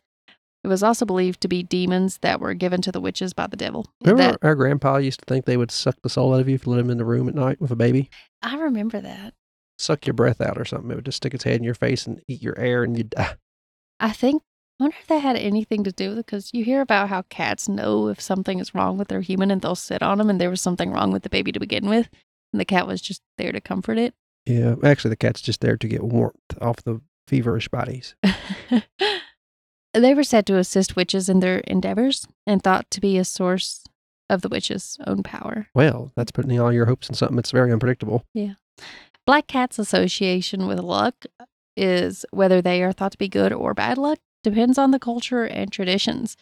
It was also believed to be demons that were given to the witches by the devil. Remember, That- our grandpa used to think they would suck the soul out of you if you let him in the room at night with a baby. I remember that. Suck your breath out or something. It would just stick its head in your face and eat your air, and you'd die. I think, I wonder if that had anything to do with it because you hear about how cats know if something is wrong with their human and they'll sit on them and there was something wrong with the baby to begin with. And the cat was just there to comfort it. Yeah, actually, the cat's just there to get warmth off the feverish bodies. <laughs> they were said to assist witches in their endeavors and thought to be a source of the witches' own power. Well, that's putting all your hopes in something that's very unpredictable. Yeah. Black cats' association with luck is whether they are thought to be good or bad luck depends on the culture and traditions.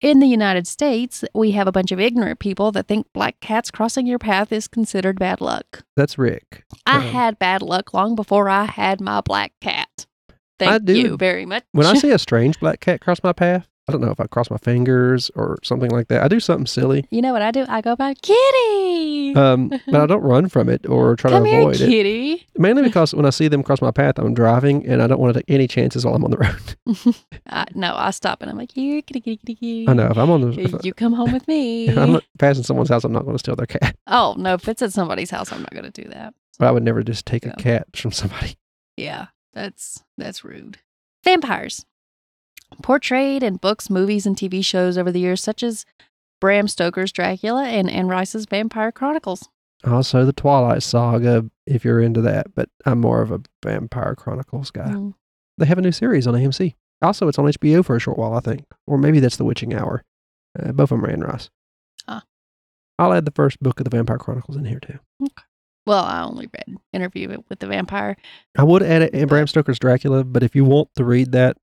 In the United States, we have a bunch of ignorant people that think black cats crossing your path is considered bad luck. That's Rick. I Um, had bad luck long before I had my black cat. Thank I do. you very much. When I <laughs> see a strange black cat cross my path, I don't know if I cross my fingers or something like that. I do something silly, you know what I do? I go by Kitty. um, <laughs> but I don't run from it or try Come to here, avoid it. Kitty. Mainly because when I see them cross my path, I'm driving and I don't want to take any chances while I'm on the road. <laughs> Uh, no, I stop and I'm like, here, kitty, kitty, kitty, kitty. I know if I'm on the if, <laughs> You come home with me. if I'm passing someone's house, I'm not going to steal their cat. Oh no, if it's at somebody's house, I'm not going to do that. But I would never just take Yeah. a cat from somebody. Yeah, that's that's rude. Vampires, portrayed in books, movies, and TV shows over the years, such as Bram Stoker's Dracula and Anne Rice's Vampire Chronicles. Also, the Twilight Saga, if you're into that. But I'm more of a Vampire Chronicles guy. Mm. They have a new series on AMC. Also, it's on HBO for a short while, I think. Or maybe that's The Witching Hour. Uh, both of them are Anne Rice. Ah. I'll add the first book of the Vampire Chronicles in here, too. Okay. Well, I only read Interview with the Vampire. I would add it in Bram Stoker's Dracula, but if you want to read that,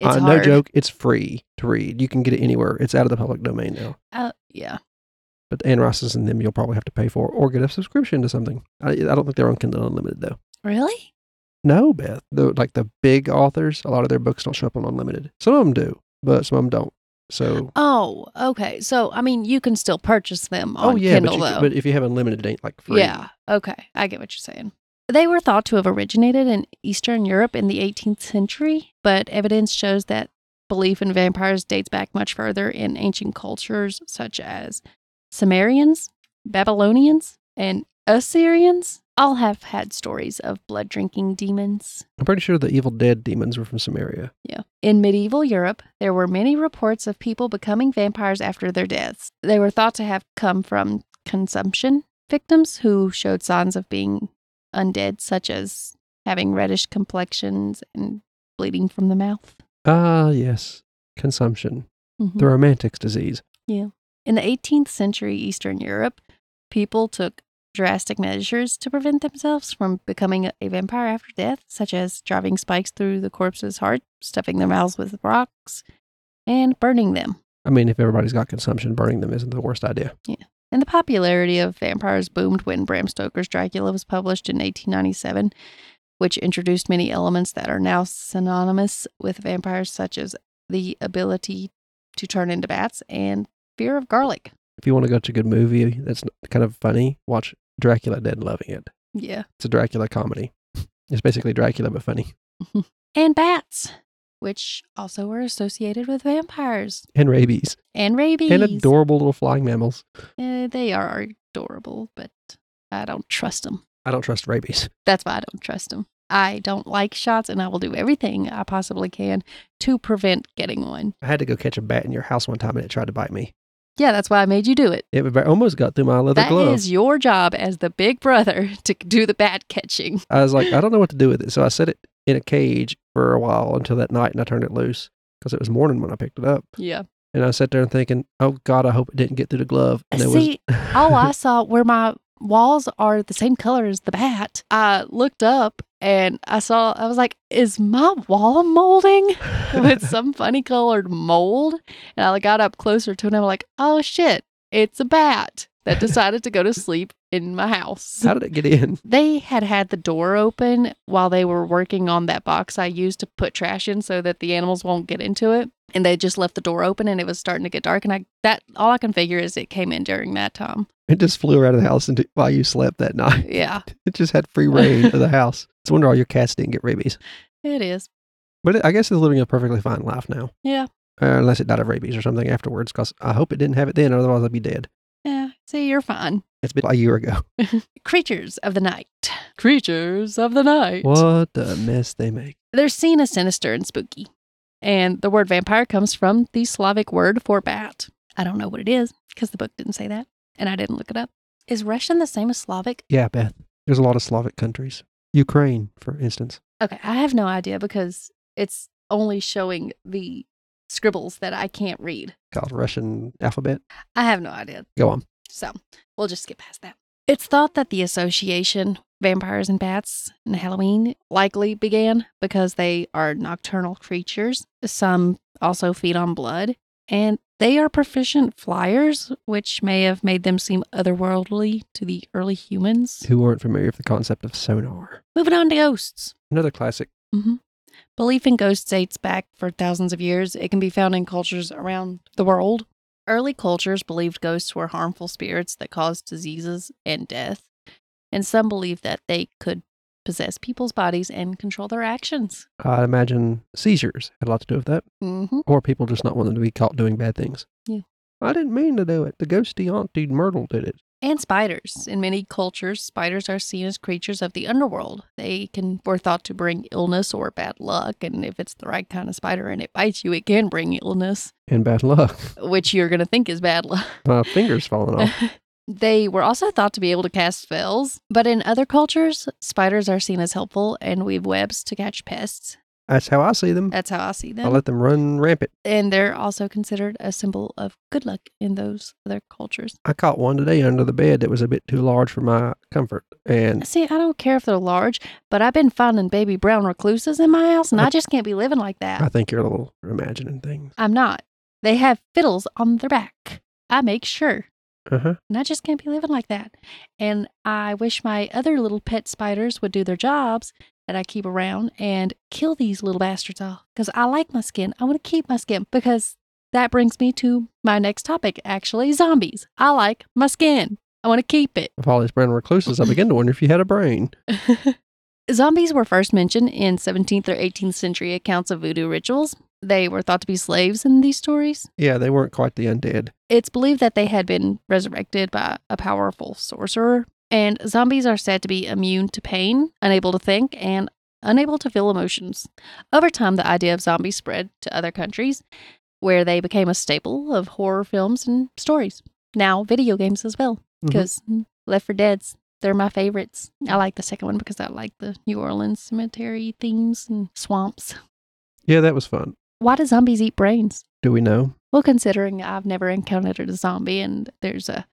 It's uh, no hard. joke, it's free to read. You can get it anywhere. It's out of the public domain now. Uh, yeah, But Anne Rice's and them you'll probably have to pay for or get a subscription to something. I, I don't think they're on Kindle Unlimited, though. really? No, Beth. The, like the big authors, a lot of their books don't show up on Unlimited. Some of them do, but some of them don't. So, Oh, okay. So I mean, you can still purchase them on oh yeah, Kindle but, you, though. but if you have Unlimited, it ain't like free. Yeah. Okay. I get what you're saying. They were thought to have originated in Eastern Europe in the 18th century, but evidence shows that belief in vampires dates back much further in ancient cultures such as Sumerians, Babylonians, and Assyrians. All have had stories of blood drinking demons. I'm pretty sure the Evil Dead demons were from Sumeria. Yeah. In medieval Europe, there were many reports of people becoming vampires after their deaths. They were thought to have come from consumption victims who showed signs of being undead, such as having reddish complexions and bleeding from the mouth. Ah, yes. Consumption. Mhm. The romantics disease. Yeah. In the 18th century Eastern Europe, people took drastic measures to prevent themselves from becoming a- vampire after death, such as driving spikes through the corpse's heart, stuffing their mouths with rocks, and burning them. I mean, if everybody's got consumption, burning them isn't the worst idea. And the popularity of vampires boomed when Bram Stoker's Dracula was published in 1897, which introduced many elements that are now synonymous with vampires, such as the ability to turn into bats and fear of garlic. If you want to go to a good movie that's kind of funny, watch Dracula Dead Loving It. Yeah. It's a Dracula comedy. It's basically Dracula, but funny. <laughs> And bats. Which also are associated with vampires And rabies. and rabies. And adorable little flying mammals. Eh, they are adorable, but I don't trust them. I don't trust rabies. That's why I don't trust them. I don't like shots, and I will do everything I possibly can to prevent getting one. I had to go catch a bat in your house one time and it tried to bite me. Yeah, that's why I made you do it. It almost got through my leather glove. That is your job as the big brother <laughs> to do the bat catching. I was like, I don't know what to do with it. So I set it in a cage for a while until that night and I turned it loose because it was morning when I picked it up. Yeah. And I sat there and thinking, oh God, I hope it didn't get through the glove. And it See, all I <laughs> saw where my walls are the same color as the bat. I looked up and I saw, I was like, is my wall molding <laughs> with some funny colored mold? And I got up closer to it and I'm like, oh shit, it's a bat that decided to go to sleep in my house. how did it get in? <laughs> They had had the door open while they were working on that box I used to put trash in so that the animals won't get into it. And they just left the door open and it was starting to get dark. And I, that, all I can figure is it came in during that time. It just flew out of the house while you slept that night. <laughs> Yeah, It just had free reign of the <laughs> house. It's a wonder all your cats didn't get rabies. it is. But it, I guess it's living a perfectly fine life now. Yeah. Uh, unless it died of rabies or something afterwards, because I hope it didn't have it then, otherwise I'd be dead. Yeah, see, you're fine. It's been a year ago. <laughs> Creatures of the night. Creatures of the night. What a mess they make. They're seen as sinister and spooky. And the word vampire comes from the Slavic word for bat. I don't know what it is because the book didn't say that and I didn't look it up. Is Russian the same as Slavic? Yeah, Beth. There's a lot of Slavic countries. Ukraine, for instance. Okay, I have no idea because it's only showing the scribbles that I can't read. Called Russian alphabet. I have no idea. Go on. So we'll just skip past that. It's thought that the association vampires and bats and Halloween likely began because they are nocturnal creatures. Some also feed on blood, and they are proficient flyers, which may have made them seem otherworldly to the early humans. Who aren't familiar with the concept of sonar. Moving on to ghosts. Another classic. Mm-hmm. Belief in ghosts dates back for thousands of years. It can be found in cultures around the world. Early cultures believed ghosts were harmful spirits that caused diseases and death, and some believed that they could possess people's bodies and control their actions. I imagine seizures had a lot to do with that, hmm or people just not wanting to be caught doing bad things. Yeah. I didn't mean to do it. The ghosty auntie Myrtle did it. And spiders. In many cultures, spiders are seen as creatures of the underworld. They can were thought to bring illness or bad luck, and if it's the right kind of spider and it bites you, it can bring illness, And bad luck. which you're going to think is bad luck. <laughs> My finger's falling off. <laughs> They were also thought to be able to cast spells, but in other cultures, spiders are seen as helpful and weave webs to catch pests. That's how I see them. That's how I see them. I let them run rampant. and they're also considered a symbol of good luck in those other cultures. I caught one today under the bed that was a bit too large for my comfort. And See, I don't care if they're large, but I've been finding baby brown recluses in my house, and I I- just can't be living like that. I think you're a little imagining things. I'm not. They have fiddles on their back. I make sure. Uh huh. And I just can't be living like that. And I wish my other little pet spiders would do their jobs that I keep around and kill these little bastards off because I like my skin. I want to keep my skin because that brings me to my next topic actually zombies. I like my skin. I want to keep it. Of all these brown recluses, I begin to wonder if you had a brain. <laughs> Zombies were first mentioned in 17th or 18th century accounts of voodoo rituals. They were thought to be slaves in these stories. Yeah, they weren't quite the undead. It's believed that they had been resurrected by a powerful sorcerer, and zombies are said to be immune to pain, unable to think, and unable to feel emotions. Over time, the idea of zombies spread to other countries, where they became a staple of horror films and stories. Now, video games as well, mm-hmm. because mm, Left 4 Dead's they're my favorites. I like the second one because I like the New Orleans cemetery themes and swamps. Yeah, that was fun. Why do zombies eat brains? Do we know? Well, considering I've never encountered a zombie and there's a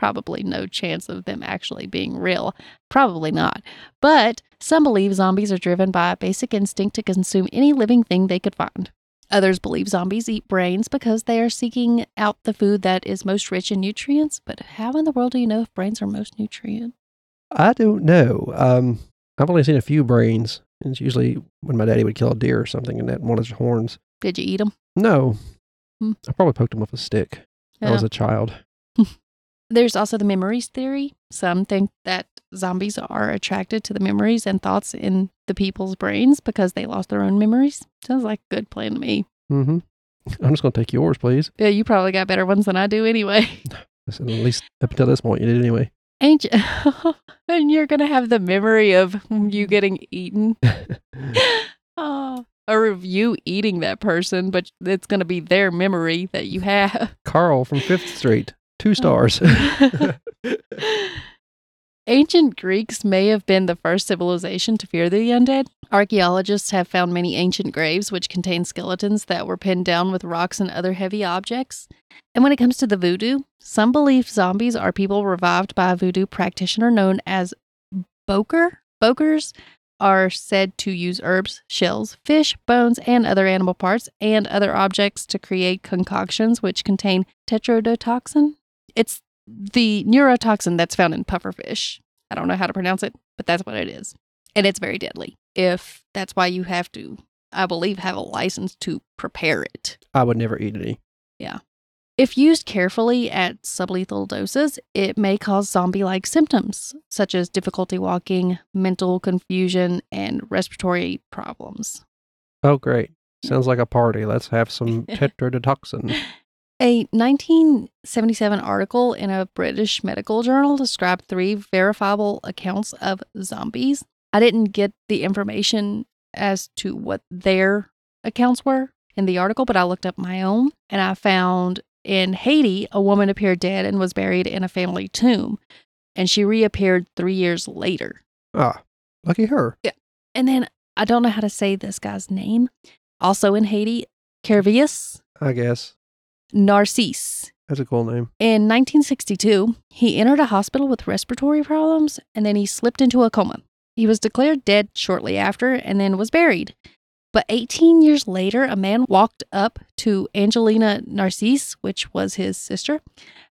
probably no chance of them actually being real, probably not. But some believe zombies are driven by a basic instinct to consume any living thing they could find. Others believe zombies eat brains because they are seeking out the food that is most rich in nutrients. But how in the world do you know if brains are most nutrient? I don't know. Um, I've only seen a few brains. It's usually when my daddy would kill a deer or something and that one of his horns. Did you eat them? No. Hmm. I probably poked him with a stick. I was a child. <laughs> There's also the memories theory. Some think that zombies are attracted to the memories and thoughts in the people's brains because they lost their own memories. Sounds like a good plan to me. Mm-hmm. I'm just gonna take yours, please. Yeah, you probably got better ones than I do anyway. <laughs> Said, at least up until this point, you did anyway. Ain't you? <laughs> and you're gonna have the memory of you getting eaten. <laughs> oh, or of you eating that person, but it's gonna be their memory that you have. Carl from Fifth Street, two oh. stars. <laughs> <laughs> Ancient Greeks may have been the first civilization to fear the undead. Archaeologists have found many ancient graves which contain skeletons that were pinned down with rocks and other heavy objects. And when it comes to the voodoo, some believe zombies are people revived by a voodoo practitioner known as Bokor. Bokors are said to use herbs, shells, fish, bones, and other animal parts and other objects to create concoctions which contain tetrodotoxin. It's the neurotoxin that's found in pufferfish. I don't know how to pronounce it, but that's what it is. And it's very deadly. If that's why you have to, I believe, have a license to prepare it. I would never eat any. Yeah. If used carefully at sublethal doses, it may cause zombie like symptoms, such as difficulty walking, mental confusion, and respiratory problems. Oh, great. Sounds like a party. Let's have some <laughs> tetrodotoxin. A 1977 article in a British medical journal described three verifiable accounts of zombies. I didn't get the information as to what their accounts were in the article, but I looked up my own and I found in Haiti, a woman appeared dead and was buried in a family tomb, and she reappeared three years later. Ah, lucky her. Yeah. And then I don't know how to say this guy's name. Also in Haiti, Kervius I guess. Narcisse. That's a cool name. In 1962, he entered a hospital with respiratory problems and then he slipped into a coma. He was declared dead shortly after and then was buried. But 18 years later, a man walked up to Angelina Narcisse, which was his sister,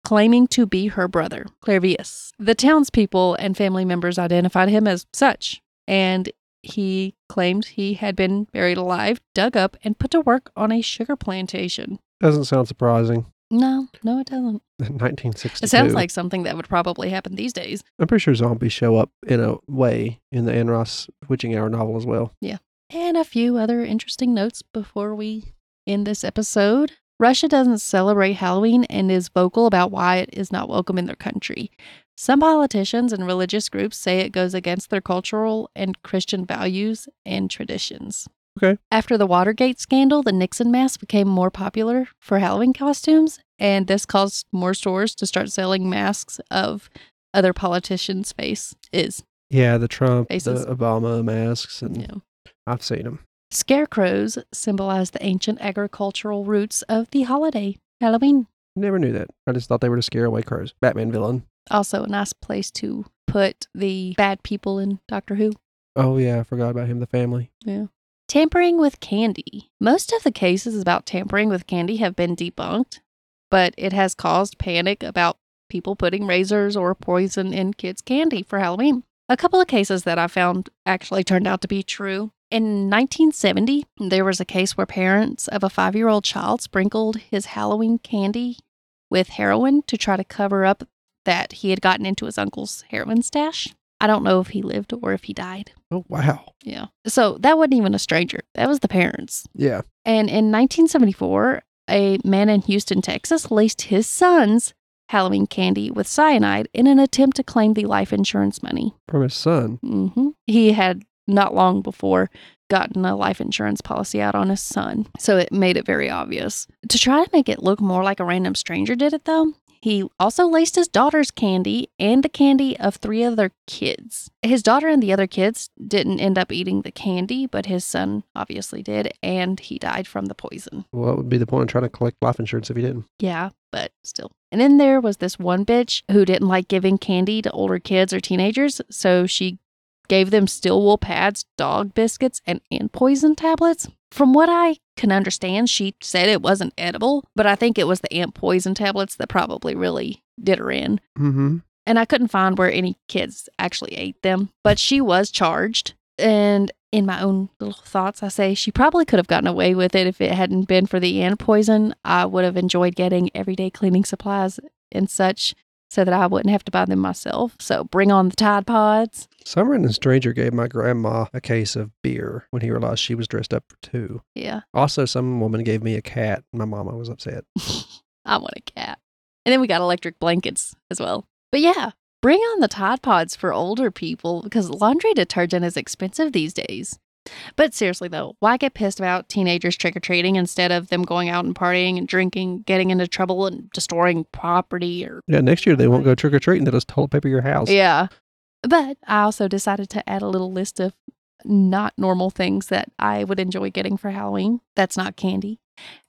claiming to be her brother, Clairvius. The townspeople and family members identified him as such, and he claimed he had been buried alive, dug up, and put to work on a sugar plantation. Doesn't sound surprising. No, no, it doesn't. <laughs> 1962. It sounds like something that would probably happen these days. I'm pretty sure zombies show up in a way in the Anne Rice Witching Hour novel as well. Yeah. And a few other interesting notes before we end this episode. Russia doesn't celebrate Halloween and is vocal about why it is not welcome in their country. Some politicians and religious groups say it goes against their cultural and Christian values and traditions. Okay. After the Watergate scandal, the Nixon mask became more popular for Halloween costumes, and this caused more stores to start selling masks of other politicians' face is. Yeah, the Trump, Faces. the Obama masks, and know. I've seen them. Scarecrows symbolize the ancient agricultural roots of the holiday, Halloween. Never knew that. I just thought they were to scare away crows. Batman villain. Also, a nice place to put the bad people in Doctor Who. Oh yeah, I forgot about him. The family. Tampering with candy. Most of the cases about tampering with candy have been debunked, but it has caused panic about people putting razors or poison in kids' candy for Halloween. A couple of cases that I found actually turned out to be true. In 1970, there was a case where parents of a five year old child sprinkled his Halloween candy with heroin to try to cover up that he had gotten into his uncle's heroin stash. I don't know if he lived or if he died. Oh wow. Yeah. So that wasn't even a stranger. That was the parents. Yeah. And in 1974, a man in Houston, Texas laced his son's Halloween candy with cyanide in an attempt to claim the life insurance money. From his son. hmm He had not long before gotten a life insurance policy out on his son. So it made it very obvious. To try to make it look more like a random stranger did it, though, he also laced his daughter's candy and the candy of three other kids. His daughter and the other kids didn't end up eating the candy, but his son obviously did, and he died from the poison. What would be the point of trying to collect life insurance if he didn't? Yeah, but still. And then there was this one bitch who didn't like giving candy to older kids or teenagers, so she gave them steel wool pads, dog biscuits, and ant poison tablets. From what I can understand, she said it wasn't edible, but I think it was the ant poison tablets that probably really did her in. Mm-hmm. And I couldn't find where any kids actually ate them, but she was charged. And in my own little thoughts, I say she probably could have gotten away with it if it hadn't been for the ant poison. I would have enjoyed getting everyday cleaning supplies and such so that I wouldn't have to buy them myself. So bring on the Tide Pods. Some random stranger gave my grandma a case of beer when he realized she was dressed up for two. Yeah, Also, some woman gave me a cat. My mama was upset. <laughs> I want a cat. And then we got electric blankets as well. But yeah, bring on the Tide Pods for older people because laundry detergent is expensive these days. But seriously though, why get pissed about teenagers trick or treating instead of them going out and partying and drinking, getting into trouble and destroying property or Yeah, next year they won't go trick or treating. They'll just toilet paper your house. Yeah. But I also decided to add a little list of not normal things that I would enjoy getting for Halloween. That's not candy.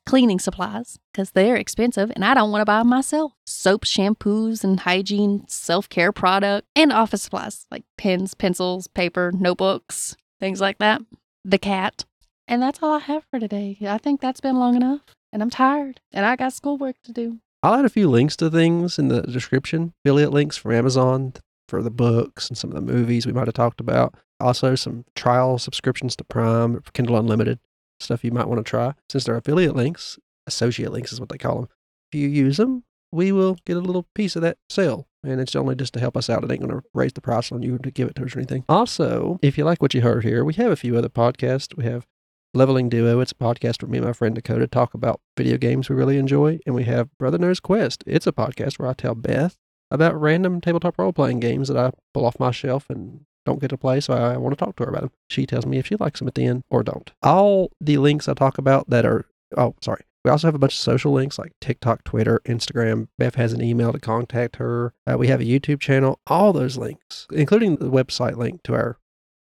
Cleaning supplies, because they're expensive and I don't want to buy them myself. Soap, shampoos, and hygiene, self care product, and office supplies like pens, pencils, paper, notebooks, things like that. The cat. And that's all I have for today. I think that's been long enough. And I'm tired. And I got schoolwork to do. I'll add a few links to things in the description, affiliate links from Amazon for the books and some of the movies we might have talked about. Also, some trial subscriptions to Prime, Kindle Unlimited, stuff you might want to try. Since they're affiliate links, associate links is what they call them. If you use them, we will get a little piece of that sale. And it's only just to help us out. It ain't going to raise the price on you to give it to us or anything. Also, if you like what you heard here, we have a few other podcasts. We have Leveling Duo. It's a podcast where me and my friend Dakota talk about video games we really enjoy. And we have Brother Knows Quest. It's a podcast where I tell Beth about random tabletop role playing games that I pull off my shelf and don't get to play, so I want to talk to her about them. She tells me if she likes them at the end or don't. All the links I talk about that are, oh, sorry. We also have a bunch of social links like TikTok, Twitter, Instagram. Beth has an email to contact her. Uh, we have a YouTube channel. All those links, including the website link to our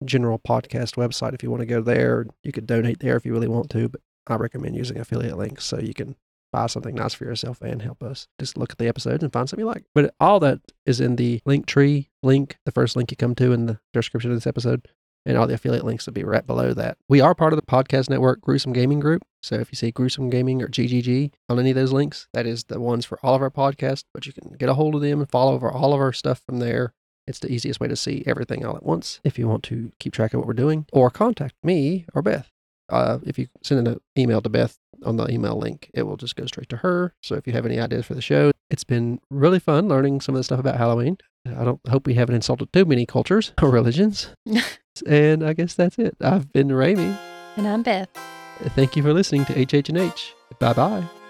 general podcast website. If you want to go there, you could donate there if you really want to. But I recommend using affiliate links so you can buy something nice for yourself and help us. Just look at the episodes and find something you like. But all that is in the link tree link, the first link you come to in the description of this episode. And all the affiliate links will be right below that. We are part of the podcast network Gruesome Gaming Group. So if you see Gruesome Gaming or GGG on any of those links, that is the ones for all of our podcasts. But you can get a hold of them and follow over all of our stuff from there. It's the easiest way to see everything all at once if you want to keep track of what we're doing or contact me or Beth. Uh, if you send an email to Beth on the email link, it will just go straight to her. So if you have any ideas for the show, it's been really fun learning some of the stuff about Halloween. I don't hope we haven't insulted too many cultures or religions. <laughs> and I guess that's it. I've been Ramy. And I'm Beth. Thank you for listening to HH&H. Bye bye.